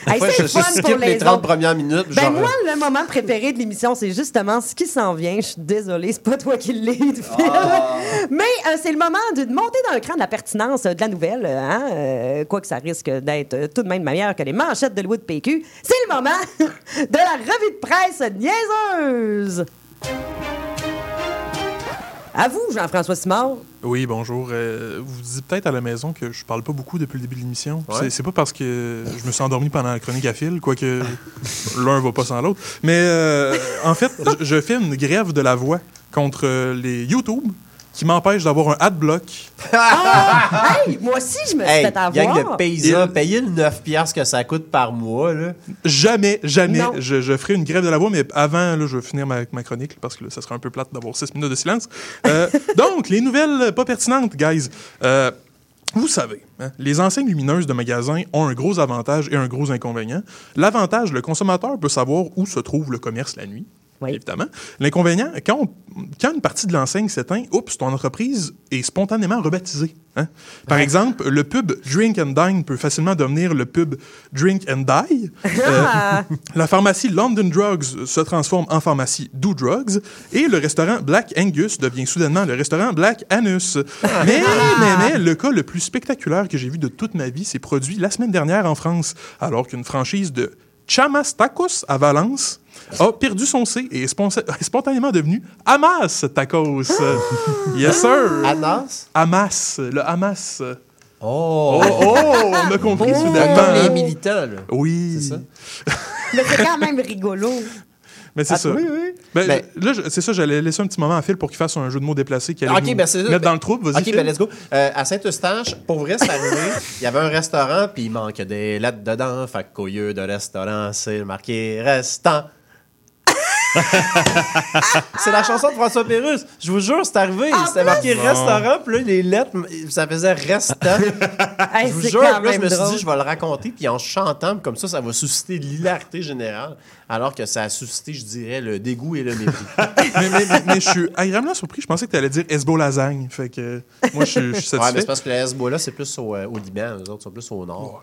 Hey, je, fun je pour skip les les 30 autres. premières minutes. Ben genre, moi, le moment préféré de l'émission, c'est justement ce qui s'en vient. Je suis désolée, c'est pas toi qui le lead, Phil. Ah. Mais euh, c'est le moment d'une montée dans le cran de la pertinence euh, de la nouvelle. euh, Hein? Euh, Quoique ça risque d'être tout de même meilleur que les manchettes de Louis de PQ. C'est le moment de la revue de presse niaiseuse. À vous, Jean-François Simard. Oui, bonjour. Euh, vous dites peut-être à la maison que je parle pas beaucoup depuis le début de l'émission. Ouais. C'est- C'est pas parce que je me suis endormi pendant la chronique à fil, quoique l'un va pas sans l'autre. Mais euh, en fait, je, je fais une grève de la voix contre les YouTube qui m'empêchent d'avoir un adblock. Ah! hey, moi aussi, je me suis Hey, fait avoir. gang de paysans, le 9$ piastres que ça coûte par mois, là. Jamais, jamais, Non. je, je ferai une grève de la voix, mais avant, là, je vais finir ma, ma chronique, parce que là, ça serait un peu plate d'avoir six minutes de silence. Euh, donc, les nouvelles pas pertinentes, guys. Euh, vous savez, hein, les enseignes lumineuses de magasins ont un gros avantage et un gros inconvénient. L'avantage, le consommateur peut savoir où se trouve le commerce la nuit. Oui. Évidemment. L'inconvénient, quand, on- quand une partie de l'enseigne s'éteint, oups, ton entreprise est spontanément rebaptisée. hein. Par exemple, le pub Drink and Dine peut facilement devenir le pub Drink and Die. Euh, la pharmacie London Drugs se transforme en pharmacie Do Drugs et le restaurant Black Angus devient soudainement le restaurant Black Anus. Mais, mais, mais, le cas le plus spectaculaire que j'ai vu de toute ma vie s'est produit la semaine dernière en France, alors qu'une franchise de Chamas Tacos à Valence a perdu son C et est spon- est spontanément devenu Hamas Tacos. yes, sir. Anas? Hamas, le Hamas. Oh! Oh, oh, on a compris Comme soudainement. les hein? militants, là. Oui. C'est ça? Mais c'est quand même rigolo. Mais c'est Ah, ça. oui, oui. Ben, Mais- Là, c'est ça, j'allais laisser un petit moment à Phil pour qu'il fasse un jeu de mots déplacé qui allait Ok, nous ben mettre dans le trouble. Ok, Phil. ben let's go. Euh, à Saint-Eustache, pour vrai, c'est arrivé. Il y avait un restaurant, puis il manquait des lettres dedans. Fait qu'au lieu de restaurant, c'est marqué restant. c'est la chanson de François Pérusse. Je vous jure, c'est arrivé. C'était marqué restaurant, puis là, les lettres, ça faisait restant. Hey, je vous jure, là, je me suis drôle. dit, je vais le raconter, puis en chantant, comme ça, ça va susciter l'hilarité générale, alors que ça a suscité, je dirais, le dégoût et le mépris. mais, mais- mais- mais je suis agréablement surpris. Je pensais que tu allais dire Esbo Lasagne. Fait que moi, je suis je suis Ouais, mais satisfait. c'est parce que le Hezbollah, c'est plus au, euh, au Liban, les autres sont plus au nord.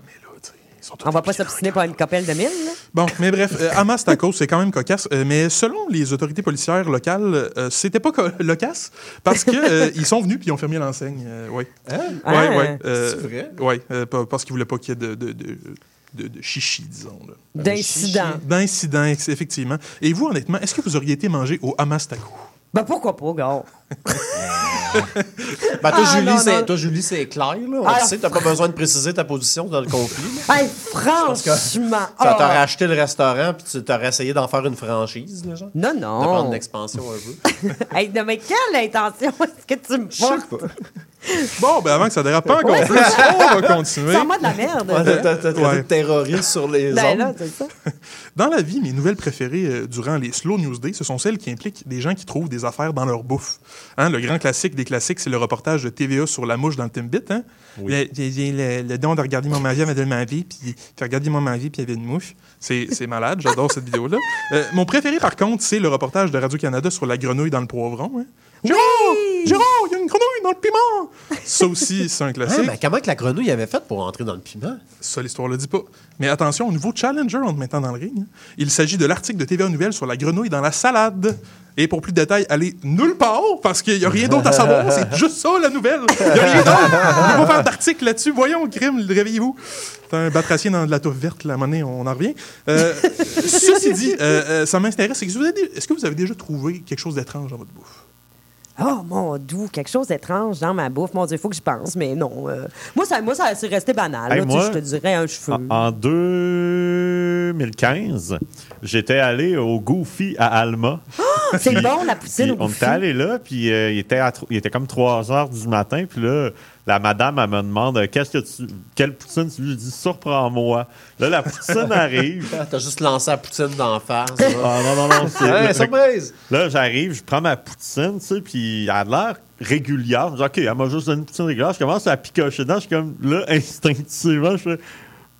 On va pas s'obstiner par une copelle de mille, là? Bon, mais bref, euh, Hamas Tacos, c'est quand même cocasse. Euh, mais selon les autorités policières locales, euh, c'était pas co- loquace parce que euh, ils sont venus puis ils ont fermé l'enseigne. euh, ouais. Hein? Ouais, Ah. ouais. euh, C'est vrai? Ouais, euh, pa- parce qu'ils voulaient pas qu'il y ait de, de, de, de- de chichi, disons. D'incidents, ex- effectivement. Et vous, honnêtement, est-ce que vous auriez été mangé au Hamas Taco? Ben pourquoi pas, gars? Ben, toi, Ah, Julie, non, c'est, non. toi, Julie, c'est clair, là. On Ah, le sait, t'as pas besoin de préciser ta position dans le conflit. Hey, franchement! Tu ah. t'aurais acheté le restaurant, puis tu t'aurais essayé d'en faire une franchise, là, genre. Non, De prendre non. une expansion un peu. Hey, non, mais quelle intention est-ce que tu me portes? Bon, ben avant que ça dérape pas encore plus, on va continuer. Sans moi de la merde. Ouais, t'as, t'as, t'as traité Ouais. de terroriste sur les Ben ondes. là, c'est ça. Dans la vie, mes nouvelles préférées euh, durant les Slow News Day, ce sont celles qui impliquent des gens qui trouvent des affaires dans leur bouffe. Hein, le grand classique des classiques, c'est le reportage de TVA sur la mouche dans le Timbit. Hein? Le- don de regarder mon mari de ma vie, puis regarder mon mari, puis il y avait une mouche. C'est malade, j'adore cette vidéo-là. Euh, mon préféré, par contre, c'est le reportage de Radio-Canada sur la grenouille dans le poivron. Hein? Il y a une grenouille dans le piment! Ça aussi, c'est un Hein, classique. mais comment que la grenouille avait fait pour entrer dans le piment? Ça, l'histoire le dit pas. Mais attention, au nouveau challenger en te mettant dans le ring, hein. il s'agit de l'article de TVA Nouvelle sur la grenouille dans la salade. Et pour plus de détails, allez nulle part, parce qu'il n'y a rien d'autre à savoir. C'est juste ça, la nouvelle. Il n'y a rien d'autre. Il ne faut pas faire d'article là-dessus. Voyons, crime, réveillez-vous. C'est un batracier dans de la touffe verte, la monnaie, on en revient. Euh, ceci dit, euh, euh, ça m'intéresse. Est-ce que, vous avez- est-ce que vous avez déjà trouvé quelque chose d'étrange dans votre bouffe? Oh mon doux, quelque chose d'étrange dans ma bouffe. Mon Dieu, il faut que j'y pense, mais non. euh, moi, ça, moi, ça c'est resté banal. Hey, là, moi, je te dirais un cheveu. En, en 2015, j'étais allé au Goofy à Alma. Ah, c'est bon, la poutine puis au On était allé là, puis euh, il, était à il était comme 3 heures du matin, puis là, la madame, elle me demande euh, qu'est-ce que tu, quelle poutine tu. Je dis surprends-moi. Là, la poutine arrive. T'as juste lancé la poutine d'en face. Ah non, non, non, c'est. Hey, surprise! Là, j'arrive, je prends ma poutine, tu sais, puis elle a l'air régulière. Je me dis, OK, elle m'a juste donné une poutine régulière. Je commence à picocher dedans. Je suis comme, là, instinctivement, je fais,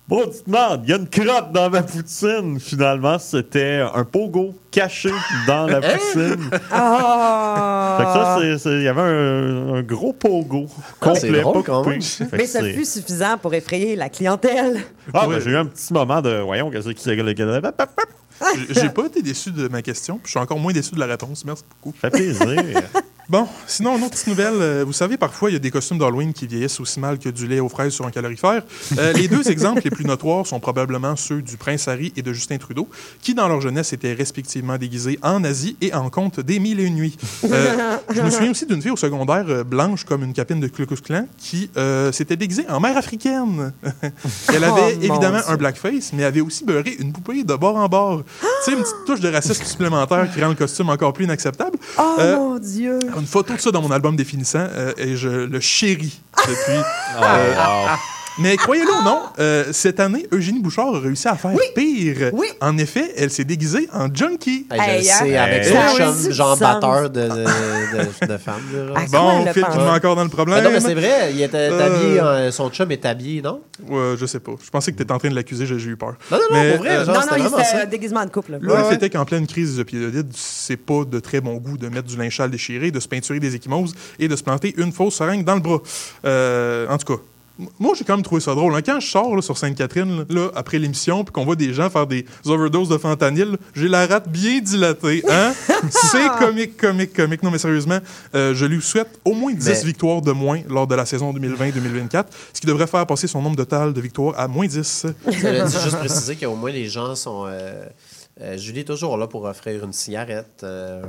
bon, tu te demandes, il y a une crotte dans ma poutine. Finalement, c'était un pogo caché dans la poutine. Ah! Fait que ça, c'est- c'est- il y avait un, un gros pogo Ah, c'est complet, pas coupé. Mais ça c'est- fut suffisant pour effrayer la clientèle. Ah, ben, j'ai eu un petit moment de, voyons, qu'est-ce qui s'est... J'ai- J'ai pas été déçu de ma question, puis je suis encore moins déçu de la réponse. Merci beaucoup. Ça fait plaisir. Bon, sinon, une autre petite nouvelle. euh, vous savez, parfois, il y a des costumes d'Halloween qui vieillissent aussi mal que du lait aux fraises sur un calorifère. Euh, les deux exemples les plus notoires sont probablement ceux du prince Harry et de Justin Trudeau, qui, dans leur jeunesse, étaient respectivement déguisés en Asie et en conte des Mille et une nuits. Euh, je me souviens aussi d'une fille au secondaire, blanche comme une capine de Ku Klux Klan, qui s'était déguisée en mère africaine. Elle avait Oh, évidemment un blackface, mais avait aussi beurré une poupée de bord en bord. tu sais, une petite touche de racisme supplémentaire qui rend le costume encore plus inacceptable. Oh mon Dieu! Une photo de ça dans mon album définissant euh, et je le chéris depuis. Ah, euh, wow. Mais croyez-le ou non, euh, cette année, Eugénie Bouchard a réussi à faire pire. Oui. En effet, elle s'est déguisée en junkie. Hey, je Hey, le sais, hein? avec Hey. son Ça a chum, genre sens. batteur de, de, de, de là. Ah, Bon, elle Phil le qui met encore dans le Ah problème. non, mais c'est vrai, il était Euh. habillé, euh, son chum est habillé, non? Ouais, je sais pas. Je pensais que tu étais en train de l'accuser, j'ai j'ai eu peur. Non, non, non, Mais, pour vrai, euh, genre, non, c'était non, il vraiment c'était ça. un déguisement de couple. là. Le Ouais, fait était qu'en pleine crise de pyélodite, c'est pas de très bon goût de mettre du linge sale déchiré, de se peinturer des échymoses et de se planter une fausse seringue dans le bras. Euh, en tout cas, moi, j'ai quand même trouvé ça drôle. hein. Quand je sors là, sur Sainte-Catherine, là, après l'émission, puis qu'on voit des gens faire des overdoses de fentanyl, j'ai la rate bien dilatée. Hein? c'est comique, comique, comique. Non, mais sérieusement, euh, je lui souhaite au moins 10 Mais- victoires de moins lors de la saison 2020-2024, ce qui devrait faire passer son nombre total de victoires à moins 10. Cela dit, juste préciser qu'au moins les gens sont. euh, Euh, Julie est toujours là pour offrir une cigarette, euh,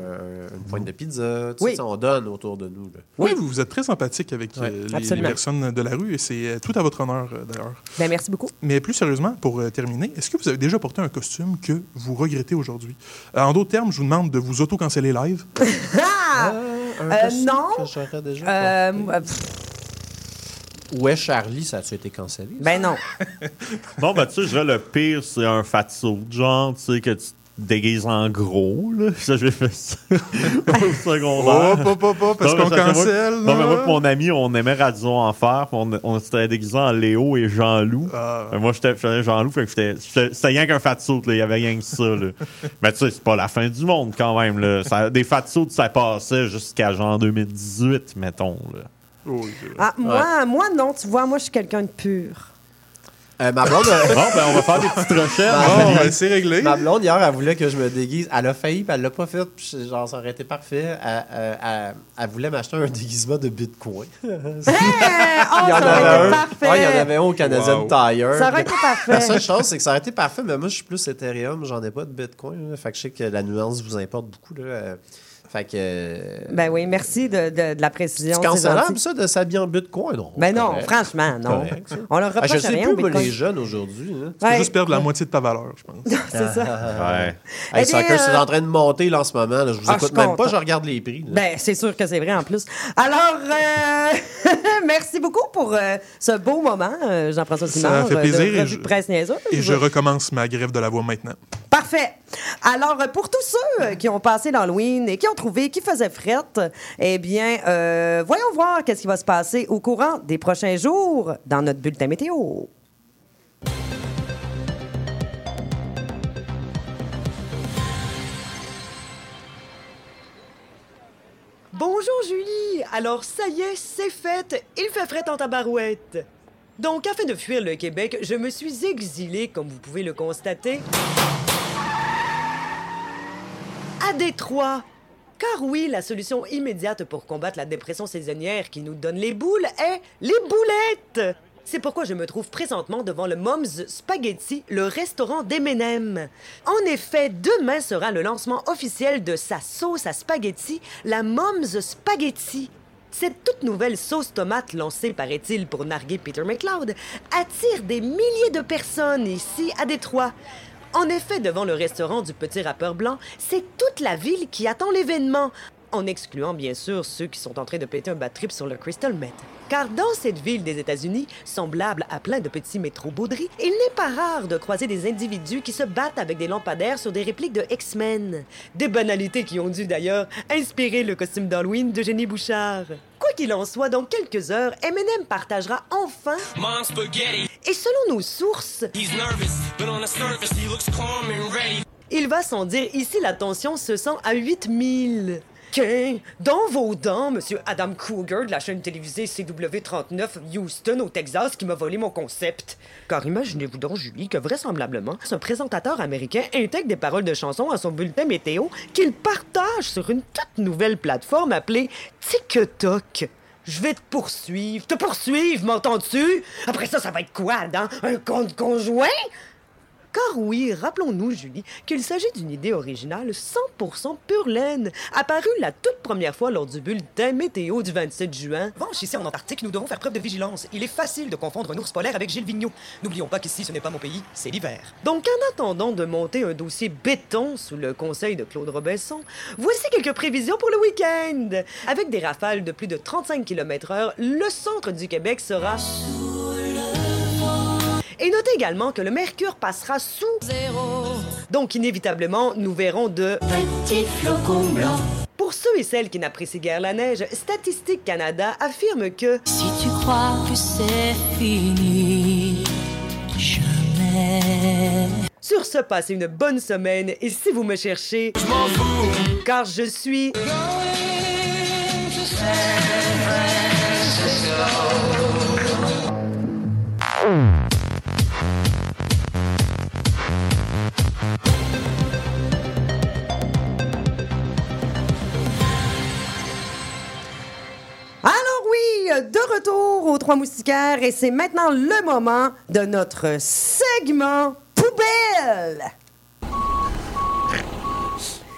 un- une pointe de pizza. Tu Oui. sais, on donne autour de nous. là. Oui, vous, vous êtes très sympathique avec euh, les- personnes de la rue et c'est tout à votre honneur, d'ailleurs. Ben, merci beaucoup. Mais plus sérieusement, pour terminer, est-ce que vous avez déjà porté un costume que vous regrettez aujourd'hui? Euh, en d'autres termes, je vous demande de vous auto-canceller live. Ah! Un Euh, costume non. que j'aurais déjà Pff, Ouais, Charlie, ça a-tu été cancellé? ben non. Non, ben, tu sais, je dirais le pire, c'est un fatso. Genre, tu sais, que tu te déguises en gros, là. Ça, j'ai fait ça au secondaire. Oh, pas, pas, pas, parce qu'on cancelle. Non, mais moi et mon ami, on aimait Radio Enfer. On, on s'était déguisés en Léo et Jean-Loup. Ah. Ben, moi, j'étais Jean-Loup, fait que c'était rien qu'un fat suit, là. Il y avait rien que ça, là. mais tu sais, c'est pas la fin du monde, quand même, là. Ça- des fat suits, ça passait jusqu'à genre 2018, mettons, là. Oui, vrai. Ah, moi, moi, non, tu vois, moi, je suis quelqu'un de pur. Euh, ma blonde, euh, Bon, ben, on va faire des petites recherches. Bon, ben, c'est réglé. ma blonde, hier, elle voulait que je me déguise. Elle a failli, puis elle l'a pas fait. Puis genre, ça aurait été parfait. Elle, elle- elle- elle voulait m'acheter un déguisement de Bitcoin. Hey! Oh, il y en ça aurait avait été un. parfait. Ouais, il y en avait un au Canadian Wow. Tire. Ça aurait été parfait. La seule chose, c'est que ça aurait été parfait, mais moi, je suis plus Ethereum, j'en ai pas de Bitcoin. là. Fait que je sais que la nuance vous importe beaucoup. Là. Fait que. euh, Ben oui, merci de, de- de la précision. c'est gentil. ça, de s'habiller en Bitcoin? Non? Ben non, correct. franchement, non. correct, ça. On leur Ah, reproche je sais rien plus, les jeunes aujourd'hui. hein. Tu peux juste perdre la moitié de ta valeur, je pense. c'est ça. Ouais. Hey, Eh c'est en train de monter là, en ce moment. là. Je vous Ah, écoute même pas, content. je regarde les prix. là. Ben, c'est sûr que c'est vrai en plus. Alors, euh, merci beaucoup pour euh, ce beau moment, euh, Jean-François Simard. fait euh, plaisir De et je- presse. Et je recommence ma grève de la voix maintenant. Parfait. Alors, pour tous ceux qui ont passé l'Halloween et qui ont qui faisait frette, eh bien, euh, voyons voir qu'est-ce qui va se passer au courant des prochains jours dans notre bulletin météo. Bonjour Julie! Alors ça y est, c'est fait! Il fait fret en tabarouette! Donc, afin de fuir le Québec, je me suis exilé, comme vous pouvez le constater, à Détroit. Car oui, la solution immédiate pour combattre la dépression saisonnière qui nous donne les boules est les boulettes! C'est pourquoi je me trouve présentement devant le Mom's Spaghetti, le restaurant d'Eminem. En effet, demain sera le lancement officiel de sa sauce à spaghetti, la Mom's Spaghetti. Cette toute nouvelle sauce tomate lancée, paraît-il, pour narguer Peter McLeod, attire des milliers de personnes ici à Détroit. En effet, devant le restaurant du petit rappeur blanc, c'est toute la ville qui attend l'événement, en excluant bien sûr ceux qui sont en train de péter un bad trip sur le Crystal Meth. Car dans cette ville des États-Unis, semblable à plein de petits métros bauderies, il n'est pas rare de croiser des individus qui se battent avec des lampadaires sur des répliques de X-Men. Des banalités qui ont dû d'ailleurs inspirer le costume d'Halloween de Jenny Bouchard. Quoi qu'il en soit, dans quelques heures, Eminem partagera enfin et selon nos sources, il va sans dire ici la tension se sent à 8000. Dans vos dents, monsieur Adam Cougar de la chaîne télévisée CW39 Houston au Texas qui m'a volé mon concept. Car imaginez-vous donc, Julie, que vraisemblablement, ce présentateur américain intègre des paroles de chansons à son bulletin météo qu'il partage sur une toute nouvelle plateforme appelée TikTok. Je vais te poursuivre, te poursuivre, m'entends-tu? Après ça, ça va être quoi, Adam? Un compte conjoint? Car oui, rappelons-nous, Julie, qu'il s'agit d'une idée originale 100% pure laine, apparue la toute première fois lors du bulletin météo du 27 juin. revanche, ici en Antarctique, nous devons faire preuve de vigilance. Il est facile de confondre un ours polaire avec Gilles Vigneault. N'oublions pas qu'ici, ce n'est pas mon pays, c'est l'hiver. Donc, en attendant de monter un dossier béton sous le conseil de Claude Robesson, voici quelques prévisions pour le week-end. Avec des rafales de plus de 35 km/h, le centre du Québec sera et notez également que le mercure passera sous zéro. Donc, inévitablement, nous verrons de petits flocons blancs. Pour ceux et celles qui n'apprécient guère la neige, Statistique Canada affirme que Si tu crois que c'est fini, jamais. Sur ce, passez une bonne semaine et si vous me cherchez, je m'en fous, car je suis. De retour aux Trois Moustiquaires et c'est maintenant le moment de notre segment poubelle.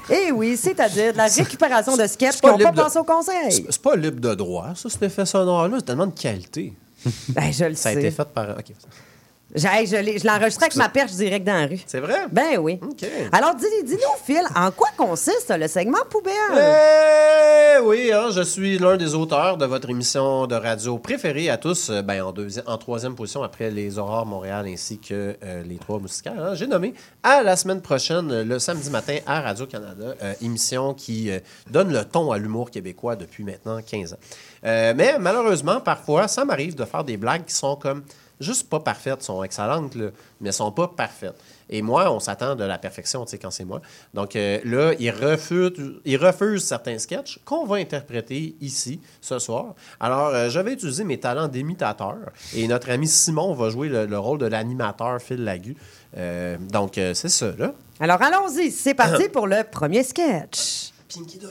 Eh oui, c'est-à-dire de la récupération de sketchs qui n'ont pas libre de- pensé au conseil. C'est pas libre de droit, ça, cet effet sonore-là. C'est tellement de qualité. Ben, je le Ça a sais. été fait par. J'ai- je l'ai je l'ai enregistré avec ma perche direct dans la rue. C'est vrai? Ben oui. Alors, dis- dis-nous, Phil, en quoi consiste le segment poubelle? Eh oui, hein, je suis l'un des auteurs de votre émission de radio préférée à tous, euh, ben, en, deuxi- en troisième position après les Aurores Montréal ainsi que euh, les Trois Moustiquaires. hein. J'ai nommé à la semaine prochaine, euh, le samedi matin à Radio-Canada, euh, émission qui euh, donne le ton à l'humour québécois depuis maintenant 15 ans. Euh, mais malheureusement, parfois, ça m'arrive de faire des blagues qui sont comme juste pas parfaites, sont excellentes, là, mais sont pas parfaites. Et moi, on s'attend de la perfection, tu sais, quand c'est moi. Donc euh, là, il refuse, il refuse certains sketchs qu'on va interpréter ici, ce soir. Alors, euh, je vais utiliser mes talents d'imitateur. Et notre ami Simon va jouer le, le rôle de l'animateur Phil Lagu. Euh, donc, euh, c'est ça, là. Alors, allons-y. C'est parti pour le premier sketch. Pinky Doll.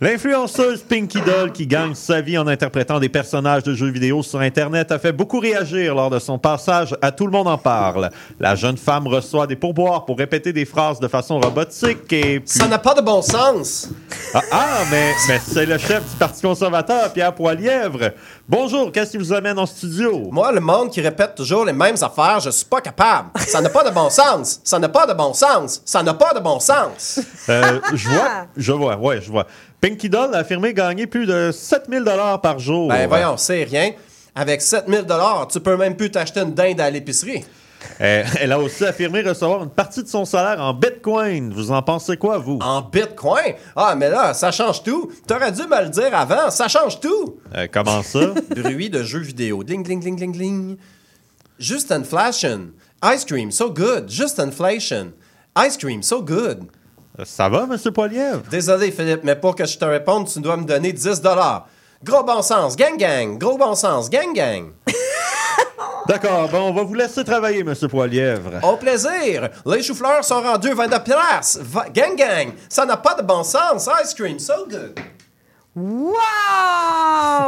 L'influenceuse Pinky Doll, qui gagne sa vie en interprétant des personnages de jeux vidéo sur Internet, a fait beaucoup réagir lors de son passage à Tout le monde en parle. La jeune femme reçoit des pourboires pour répéter des phrases de façon robotique et puis... Ça n'a pas de bon sens! Ah, ah, mais, mais c'est le chef du Parti conservateur, Pierre Poilièvre. Bonjour, qu'est-ce qui vous amène en studio? Moi, le monde qui répète toujours les mêmes affaires, je suis pas capable. Ça n'a pas de bon sens. Ça n'a pas de bon sens. Ça n'a pas de bon sens. Euh, je vois, je vois, ouais, je vois. Pinky Doll a affirmé gagner plus de 7000 dollars par jour. Ben voyons, c'est rien. Avec 7000 tu peux même plus t'acheter une dinde à l'épicerie. Euh, elle a aussi affirmé recevoir une partie de son salaire en bitcoin. Vous en pensez quoi, vous? En bitcoin? Ah, mais là, ça change tout. T'aurais dû me le dire avant. Ça change tout. Euh, comment ça? Bruit de jeux vidéo. Ding, ding, ding, ding, ding. Just inflation. Ice cream, so good. Just inflation. Ice cream, so good. Ça va, Monsieur Poilièvre? Désolé, Philippe, mais pour que je te réponde, tu dois me donner 10 Gros bon sens, gang gang. Gros bon sens, gang gang. D'accord, bon, on va vous laisser travailler, Monsieur Poilièvre. Au plaisir. Les choux-fleurs sont rendus 22 places. Va- gang gang. Ça n'a pas de bon sens. Ice cream, so good. Wow!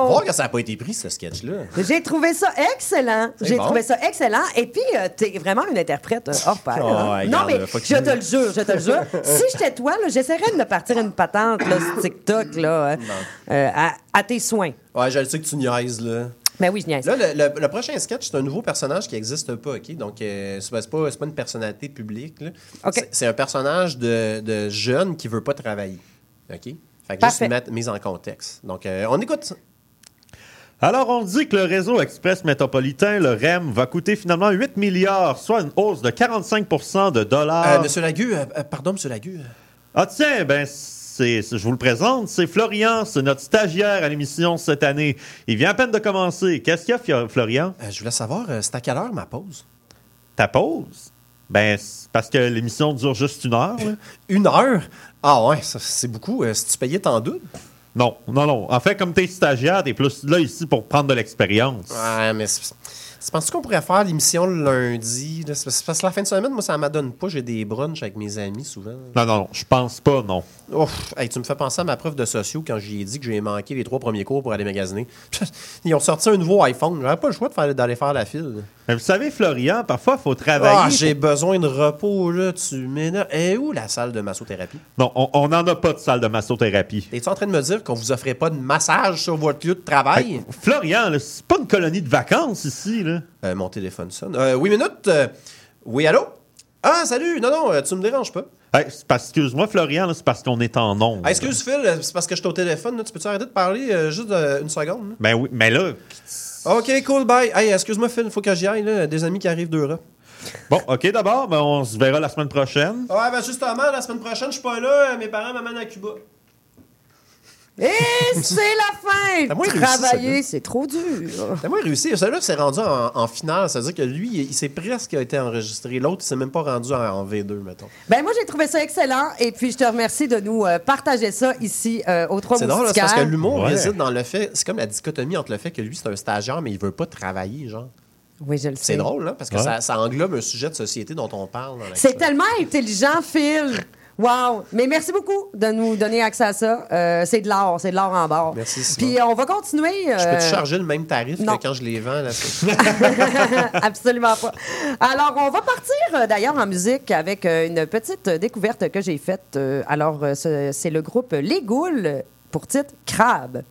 Voir que ça n'a pas été pris, ce sketch-là. J'ai trouvé ça excellent. J'ai bon? trouvé ça excellent. Et puis, euh, t'es vraiment une interprète euh, hors pair. Oh, hein. non, mais je te le jure, je te le jure. si j'étais toi, j'essaierais de me partir une patente, là, sur TikTok, là, euh, euh, à, à tes soins. Ouais, je le sais que tu niaises, là. Ben oui, je niaise. Là, le, le- le prochain sketch, c'est un nouveau personnage qui n'existe pas, OK? Donc, euh, c'est pas, une personnalité publique, là. C'est- C'est un personnage de, de jeune qui veut pas travailler, OK? Fait que juste Parfait. mettre mise en contexte. Donc, euh, on écoute ça. Alors, on dit que le réseau express métropolitain, le REM, va coûter finalement 8 milliards, soit une hausse de 45% de dollars. Euh, Monsieur Lagu, euh, pardon, Monsieur Lagu. Ah tiens, ben c'est, c'est- je vous le présente, c'est Florian, c'est notre stagiaire à l'émission cette année. Il vient à peine de commencer. Qu'est-ce qu'il y a, Florian? euh, je voulais savoir, euh, c'est à quelle heure ma pause? Ta pause? Ben, c'est parce que l'émission dure juste une heure. là. Une heure? Ah ouais, c'est beaucoup. Euh, si tu payais, t'en doutes? Non, non, non. En fait, comme t'es stagiaire, t'es plus là ici pour prendre de l'expérience. Ouais, mais c'est- c'est- penses-tu qu'on pourrait faire l'émission le lundi? là? Parce que la fin de semaine, moi, ça m'adonne pas. J'ai des brunchs avec mes amis souvent. Non, non, non, je pense pas, non. Ouf, hey, tu me fais penser à ma prof de sociaux quand j'ai dit que j'ai manqué les trois premiers cours pour aller magasiner. Ils ont sorti un nouveau iPhone. J'avais pas le choix faire- d'aller faire la file. Mais vous savez, Florian, parfois, il faut travailler. Ah, j'ai besoin de repos, là. Tu m'énerves. Et où la salle de massothérapie? Non, on n'en a pas de salle de massothérapie. Es-tu en train de me dire qu'on vous offrait pas de massage sur votre lieu de travail? Hey, Florian, c'est pas une colonie de vacances ici, là. Euh, mon téléphone sonne. Euh, oui, minute. Euh, oui, allô? Ah, salut. Non, non, tu me déranges pas. Hey, excuse-moi, Florian, c'est parce qu'on est en ondes. Ah, excuse, Phil, c'est parce que je suis au téléphone. là. Tu peux-tu arrêter de parler juste une seconde? là? Ben oui, mais là, OK, cool, bye. Hey, excuse-moi, Phil, faut que j'y aille. Là. Des amis qui arrivent d'Europe. bon, OK, d'abord, ben, on se verra la semaine prochaine. Ouais, ben justement, la semaine prochaine, je suis pas là. euh, Mes parents m'amènent à Cuba. Et c'est la fin! T'as moins réussi, Travailler, ça, c'est trop dur. T'as moins réussi. Celui-là s'est rendu en, en finale. C'est-à-dire que lui, il, il s'est presque été enregistré. L'autre, il s'est même pas rendu en, en V2, mettons. Ben moi, j'ai trouvé ça excellent. Et puis, je te remercie de nous euh, partager ça ici euh, aux Trois C'est drôle, là, c'est parce que l'humour Ouais. réside dans le fait. C'est comme la dichotomie entre le fait que lui, c'est un stagiaire, mais il veut pas travailler, genre. Oui, je le sais. C'est drôle, hein, parce que Ouais. ça, ça englobe un sujet de société dont on parle. dans la- C'est tellement intelligent, Phil. Wow! Mais merci beaucoup de nous donner accès à ça. Euh, c'est de l'or, c'est de l'or en barre. Merci, Simon. Puis euh, on va continuer. Je peux euh, te charger le même tarif non. que quand je les vends. Là, Absolument pas. Alors, on va partir euh, d'ailleurs en musique avec euh, une petite euh, découverte que j'ai faite. Euh, alors, euh, ce- c'est le groupe Les Goules pour titre Crabe.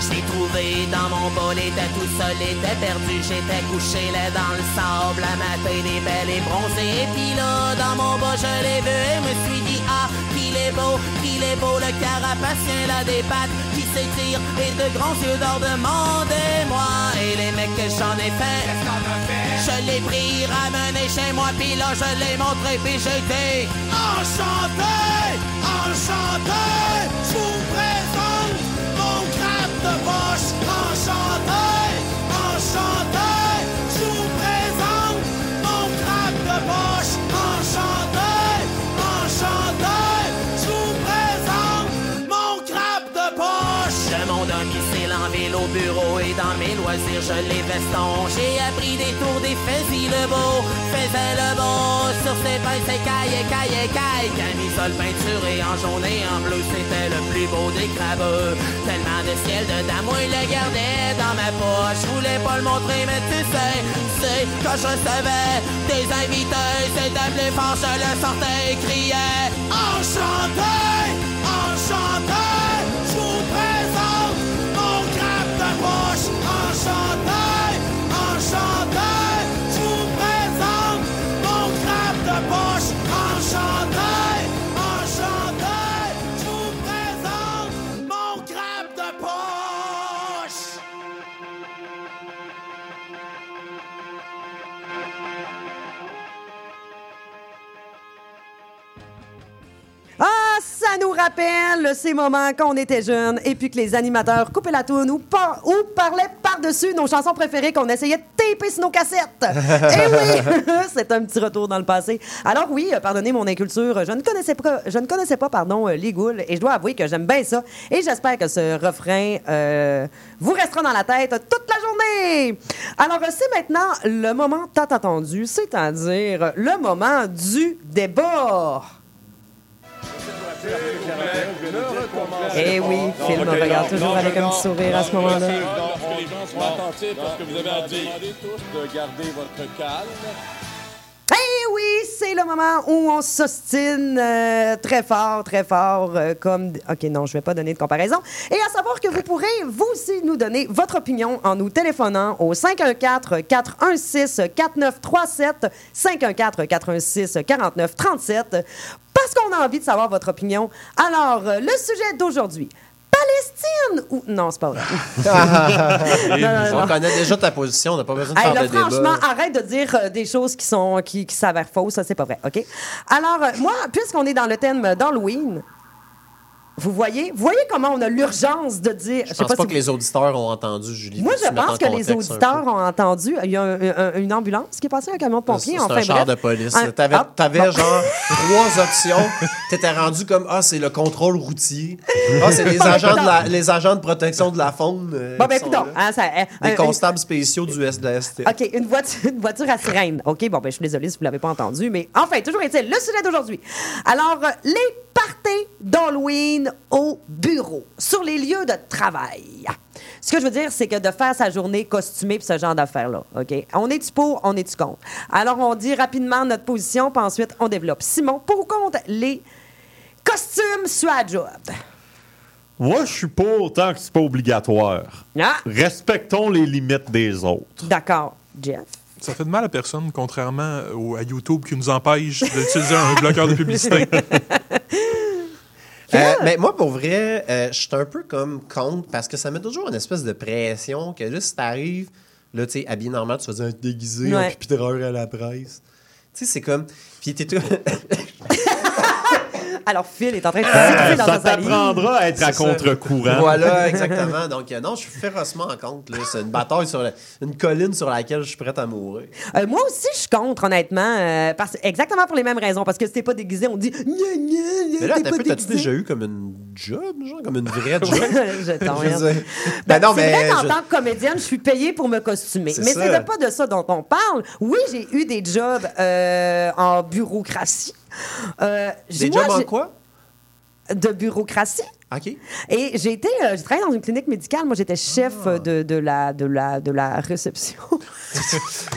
J'ai trouvé dans mon bol, était tout seul, était perdu. J'étais couché là dans le sable, la matin des belles et bronzée. Et puis là, dans mon bas, je l'ai vu et me suis dit, ah, qu'il est beau, qu'il est beau, le carapacien là des pattes qui s'étire et de grands yeux d'or demandez-moi. Et les mecs que j'en ai fait, je l'ai pris, ramené chez moi, puis là, je l'ai montré, puis dit, enchanté, enchanté, je vous présente je les veston. J'ai appris des tours des faisait le beau, faisait le beau sur ses pinces et caille, caille, caille. Camisole peinturée en jaune et en bleu, c'était le plus beau des crabeux. Tellement de ciel de dame, il le gardait dans ma poche. Je voulais pas le montrer, mais tu sais, c'est quand je recevais des invités, c'était plus fort, je le sortais et criais enchanté, ça nous rappelle ces moments quand on était jeunes et puis que les animateurs coupaient la toune ou, par- ou parlaient par-dessus nos chansons préférées qu'on essayait de taper sur nos cassettes. Eh oui, c'est un petit retour dans le passé. Alors oui, pardonnez mon inculture, je ne connaissais pas, je ne connaissais pas pardon, euh, les Goules et je dois avouer que j'aime bien ça et j'espère que ce refrain euh, vous restera dans la tête toute la journée. Alors euh, c'est maintenant le moment tant attendu, c'est-à-dire le moment du débat. Eh oui, Phil me regarde toujours avec un petit sourire à ce moment-là. que les gens soient attentifs à ce que vous avez à dire. tous de garder votre calme. Eh oui, c'est le moment où on s'ostine euh, très fort, très fort, euh, comme... OK, non, je vais pas donner de comparaison. Et à savoir que vous pourrez, vous aussi, nous donner votre opinion en nous téléphonant au 514-416-4937, 514-416-4937, parce qu'on a envie de savoir votre opinion? Alors, euh, le sujet d'aujourd'hui... Palestine ou... Non, c'est pas vrai. Non, non, non. On connaît déjà ta position, on n'a pas besoin de Hey, faire là, de débat. franchement, arrête de dire euh, des choses qui sont qui, qui s'avèrent fausses, ça c'est pas vrai, OK? Alors euh, moi, puisqu'on est dans le thème d'Halloween, vous voyez, vous voyez comment on a l'urgence de dire Je pense pas, si que les auditeurs ont entendu, Julie. Moi, je pense en que les auditeurs ont entendu. Il y a un- un- une ambulance qui est passée, un camion de pompiers. C'est enfin, un char bref. de police. Un- T'avais, Ah, t'avais bon. genre trois options. T'étais rendu comme Ah, c'est le contrôle routier. Ah, c'est les agents, de la, les agents de protection de la faune. euh, Bon, ben, là. hein, ça, euh, Des constables spéciaux du SDST. OK, une voiture, une voiture à sirène. OK, bon, ben, je suis désolée si vous ne l'avez pas entendu, mais enfin, toujours est-il, le sujet d'aujourd'hui. Alors, euh, les parties d'Halloween au bureau, sur les lieux de travail. Ce que je veux dire, c'est que de faire sa journée costumée puis ce genre d'affaires-là, OK? On est-tu pour, on est-tu contre? Alors, on dit rapidement notre position, puis ensuite, on développe. Simon, pour ou contre les costumes sur la job? Moi, je suis pas autant que c'est pas obligatoire. Ah, Respectons les limites des autres. d'accord. Jeff? Ça fait de mal à personne, contrairement au- à YouTube qui nous empêche d'utiliser un bloqueur de publicité. Euh, mais moi, pour vrai, euh, je suis un peu comme contre parce que ça met toujours une espèce de pression que là, si t'arrives, là, tu sais, habillé normal, tu faisais un déguisé en Ouais. pupitreur à la presse. Tu sais, c'est comme. Puis t'es tout. Alors, Phil est en train de Euh, siffler dans ça sa salive. t'apprendra à être à contre-courant. Voilà, exactement. Donc, euh, non, je suis férocement en contre. là. C'est une bataille sur la- une colline sur laquelle je suis prête à mourir. Euh, moi aussi, je suis contre, honnêtement. euh, parce, exactement pour les mêmes raisons. Parce que si t'es pas déguisé, on dit. Gna, gna, gna, Mais là, t'es t'as pas peu, t'as-tu déguisé. déjà eu comme une job, genre, comme une vraie job? Je. Je veux dire- Ben, Ben non, c'est mais vrai qu'en je- tant que comédienne, je suis payée pour me costumer. C'est Mais ça. c'est de pas de ça dont on parle. Oui, j'ai eu des jobs euh, en bureaucratie. Euh, Des moi, jobs en j'ai- quoi? De bureaucratie. OK. Et j'ai été, euh, j'ai travaillé dans une clinique médicale. Moi, j'étais chef Ah. euh, de, de, la, de, la, de la réception.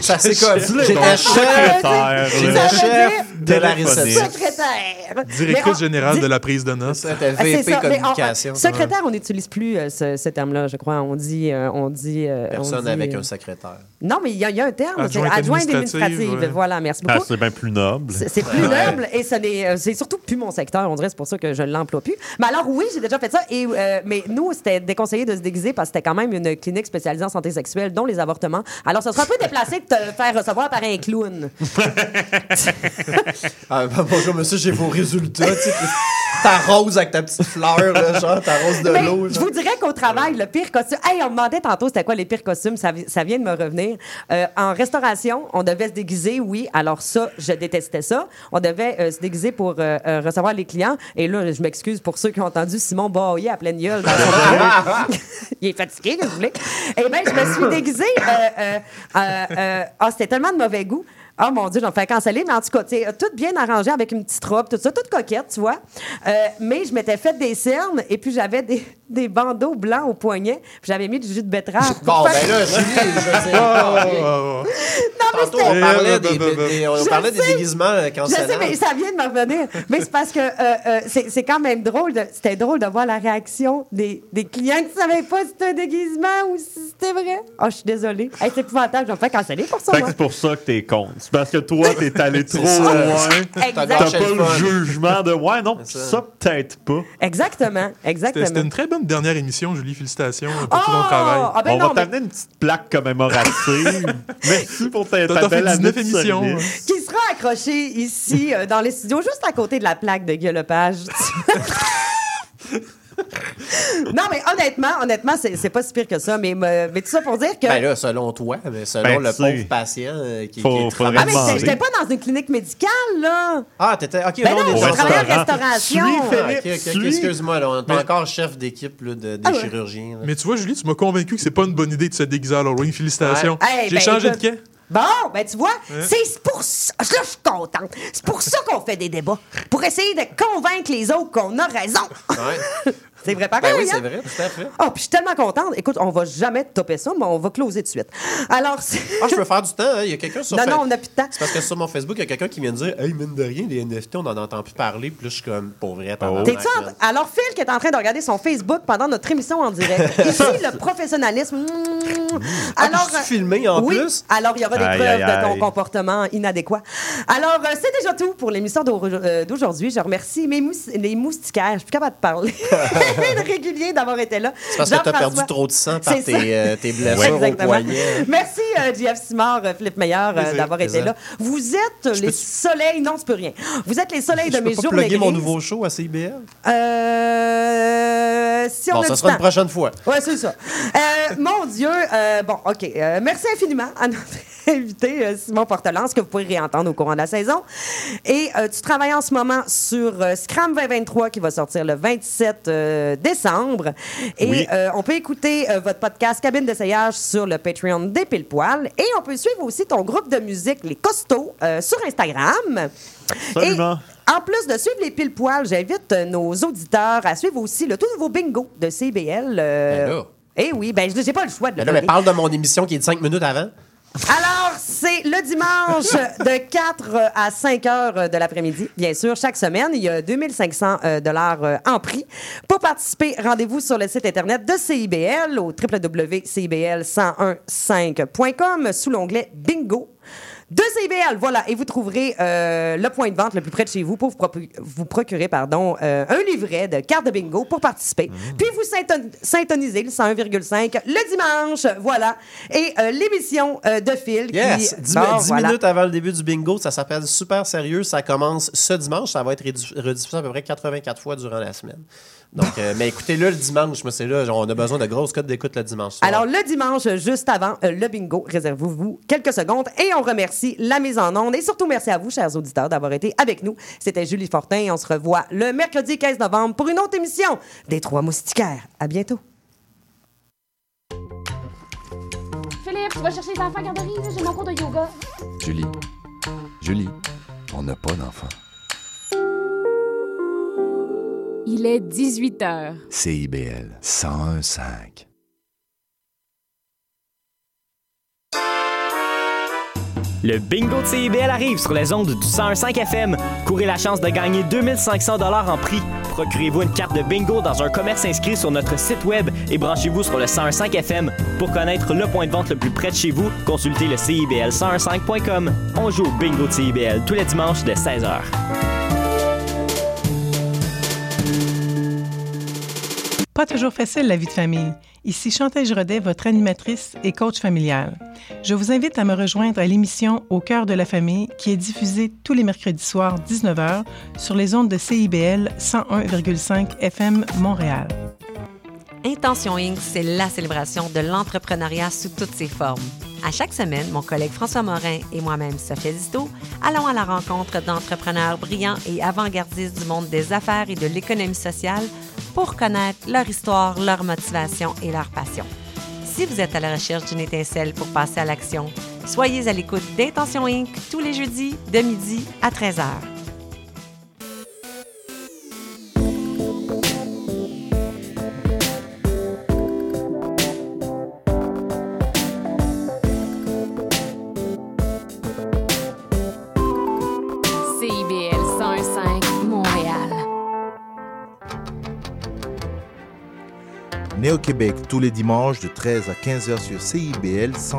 Ça, c'est comme. Chef, J'étais chef. secrétaire, J'étais là. chef de la réception. Secrétaire. Directrice générale di- de la prise de notes. Ça, Ah, VP ça, communication. secrétaire, on n'utilise plus euh, ce, ce terme-là, je crois. On dit. euh, on dit euh, on Personne dit, avec euh, un secrétaire. Non, mais il y, a- il y a un terme. c'est Adjointe adjointe administrative, administrative. ouais. Voilà, merci Ah, beaucoup. c'est bien plus noble. C'est plus noble et ce n'est, c'est surtout plus mon secteur, on dirait, c'est pour ça que je ne l'emploie plus. Mais alors, oui, j'ai déjà fait ça. Et, euh, mais nous, c'était déconseillé de se déguiser parce que c'était quand même une clinique spécialisée en santé sexuelle, dont les avortements. Alors, ce serait un peu déplacé de te faire recevoir par un clown. Ah, ben, bonjour, monsieur, j'ai vos résultats. T'arroses avec ta petite fleur, là, genre, t'arroses de l'eau. je vous dirais qu'au travail, le pire costume. Hey, on me demandait tantôt c'était quoi les pires costumes. Ça, vi- ça vient de me revenir. Euh, en restauration, on devait se déguiser, oui. Alors, ça, je détestais ça. On devait euh, se déguiser pour euh, recevoir les clients. Et là, je m'excuse pour ceux qui ont entendu Simon bailler à pleine gueule. Il est fatigué, que vous voulez. Eh bien, je me suis déguisée. ah, c'était tellement de mauvais goût. Ah mon Dieu, j'en fais canceller, mais en tout cas, sais, tout bien arrangé avec une petite robe, tout ça, toute coquette, tu vois. Euh, mais je m'étais fait des cernes et puis j'avais des, des bandeaux blancs au poignet, puis j'avais mis du jus de betterave. Bon, ben là, Julie, je veux dire. Oh, Tantôt, on parlait des, des- on Je parlait des sais. déguisements euh, Je sais, mais ça vient de me revenir. Mais c'est parce que euh, euh, c'est c'est quand même drôle. de- C'était drôle de voir la réaction des, des clients qui ne savaient pas si c'était un déguisement ou si c'était vrai. Oh, je suis désolée. Hey, c'est épouvantable. Je vais me faire canceller pour ça. Fait que moi. c'est pour ça que t'es contre. C'est parce que toi, t'es allé trop ça. loin. T'as pas le le fun. jugement de ouais, non, C'est ça, peut-être pas. Exactement. C'était Exactement. c'était une très bonne dernière émission, Julie. Félicitations pour tout ton travail. Ah ben On non, va mais- t'amener une petite plaque commémorative. Merci pour ta, belle année 19 de émissions. service. qui sera accroché ici euh, dans les studios, juste à côté de la plaque de Guy Lepage. non, mais honnêtement, honnêtement, c'est pas si pire que ça. Mais, mais tout ça pour dire que. Ben là, selon toi, mais selon Ben, le pauvre patient euh, qui, faut- qui ah, mais j'étais- pas dans une clinique médicale, là. Ah, t'étais. Ok, Ben non, on est je dans- travaillais en restauration. Suis, Ah, Philippe, ok, ok, ok, suis. excuse-moi, là, on est encore chef d'équipe là, de, des Ah ouais. chirurgiens. là. Mais tu vois, Julie, tu m'as convaincu que c'est pas une bonne idée de se déguiser à Halloween. Félicitations. Ouais. Hey, J'ai ben, changé écoute. de quai. Bon, ben tu vois, c'est pour ça. Là, je suis contente. C'est pour ça qu'on fait des débats. Pour essayer de convaincre les autres qu'on a raison. Ouais. c'est vrai pareil, Ben oui, hein? c'est vrai, tout à fait. Oh, puis je suis tellement contente. Écoute, on va jamais topper ça, mais on va closer de suite. Alors, c'est- Ah, je peux faire du temps, hein. Il y a quelqu'un sur non, Fa- non, on n'a plus de temps. C'est parce que sur mon Facebook, il y a quelqu'un qui vient de dire Hey, mine de rien, les NFT, on en entend plus parler. Puis là, je suis comme, pour vrai, T'es-tu en-. Alors, Phil qui est en train de regarder son Facebook pendant notre émission en direct. Ici, le professionnalisme. mmh. Ah, Alors, puis c'est-tu filmé en oui. plus? Alors, il y aura des Aïe, preuves aïe, de ton aïe. comportement inadéquat. Alors, euh, c'est déjà tout pour l'émission euh, d'aujourd'hui. Je remercie mes mous- les moustiquaires. Je suis plus capable de parler. régulier d'avoir été là. C'est parce que t'as Jean-François- perdu trop de sang par tes, euh, tes blessures au poignet. Merci, euh, JF Simard, euh, Philippe Meilleur, euh, d'avoir été là. Vous êtes les peux- soleils... Non, tu peux rien. Vous êtes les soleils Je de peux mes pas journées plugger mon nouveau show à CIBL? Euh, si on Bon, a ça sera une prochaine fois. Ouais, c'est ça. Euh, mon Dieu, euh, bon, OK. euh, merci infiniment à notre invité, euh, Simon Portelance, que vous pourrez réentendre au courant de la saison. Et euh, tu travailles en ce moment sur euh, Scram 2023 qui va sortir le 27 euh, décembre. Et Oui. euh, on peut écouter euh, votre podcast Cabine d'essayage sur le Patreon des Pile Poil. Et on peut suivre aussi ton groupe de musique, Les Costauds, euh, sur Instagram. Absolument. Et en plus de suivre les pile poils, j'invite nos auditeurs à suivre aussi le tout nouveau bingo de CBL. euh, Ben. Eh oui, ben je- j'ai pas le choix de le Ben là, mais donner. parle de mon émission qui est de 5 minutes avant. Alors, c'est le dimanche de 4 à 5 heures de l'après-midi, bien sûr, chaque semaine. Il y a 2500 euh, dollars euh, en prix. Pour participer, rendez-vous sur le site Internet de CIBL au www.cibl1015.com sous l'onglet Bingo. De CIBL. Voilà, et vous trouverez euh, le point de vente le plus près de chez vous pour vous, vous procurer pardon, euh, un livret de cartes de bingo pour participer. Mmh. Puis vous synton- syntonisez le 101,5 le dimanche. Voilà. Et euh, l'émission de Phil Yes! qui... 10, Bon, 10 voilà. minutes avant le début du bingo, ça s'appelle Super Sérieux. Ça commence ce dimanche. Ça va être rediffusé à peu près 84 fois durant la semaine. Donc, euh, mais écoutez-le le dimanche. Moi, c'est là, genre, on a besoin de grosses codes d'écoute le dimanche. soir. Alors, le dimanche, juste avant euh, le bingo, réservez-vous quelques secondes et on remercie la mise en onde. Et surtout, merci à vous, chers auditeurs, d'avoir été avec nous. C'était Julie Fortin et on se revoit le mercredi 15 novembre pour une autre émission des Trois Moustiquaires. À bientôt. Philippe, tu vas chercher les enfants à garderie, j'ai mon cours de yoga. Julie, Julie, on n'a pas d'enfant. Il est 18 heures. CIBL 101.5. Le bingo de CIBL arrive sur les ondes du 101.5 FM. Courez la chance de gagner 2500 dollars en prix. Procurez-vous une carte de bingo dans un commerce inscrit sur notre site web et branchez-vous sur le 101.5 FM. Pour connaître le point de vente le plus près de chez vous, consultez le CIBL1015.com. On joue au bingo de CIBL tous les dimanches de 16h. Pas toujours facile la vie de famille. Ici Chantal Giraudet, votre animatrice et coach familial. Je vous invite à me rejoindre à l'émission Au cœur de la famille qui est diffusée tous les mercredis soirs 19h sur les ondes de CIBL 101,5 FM Montréal. Intention Inc., c'est la célébration de l'entrepreneuriat sous toutes ses formes. À chaque semaine, mon collègue François Morin et moi-même, Sophia Disto, allons à la rencontre d'entrepreneurs brillants et avant-gardistes du monde des affaires et de l'économie sociale pour connaître leur histoire, leur motivation et leur passion. Si vous êtes à la recherche d'une étincelle pour passer à l'action, soyez à l'écoute d'Intention Inc. tous les jeudis de midi à 13h. Né au Québec tous les dimanches de 13 à 15h sur CIBL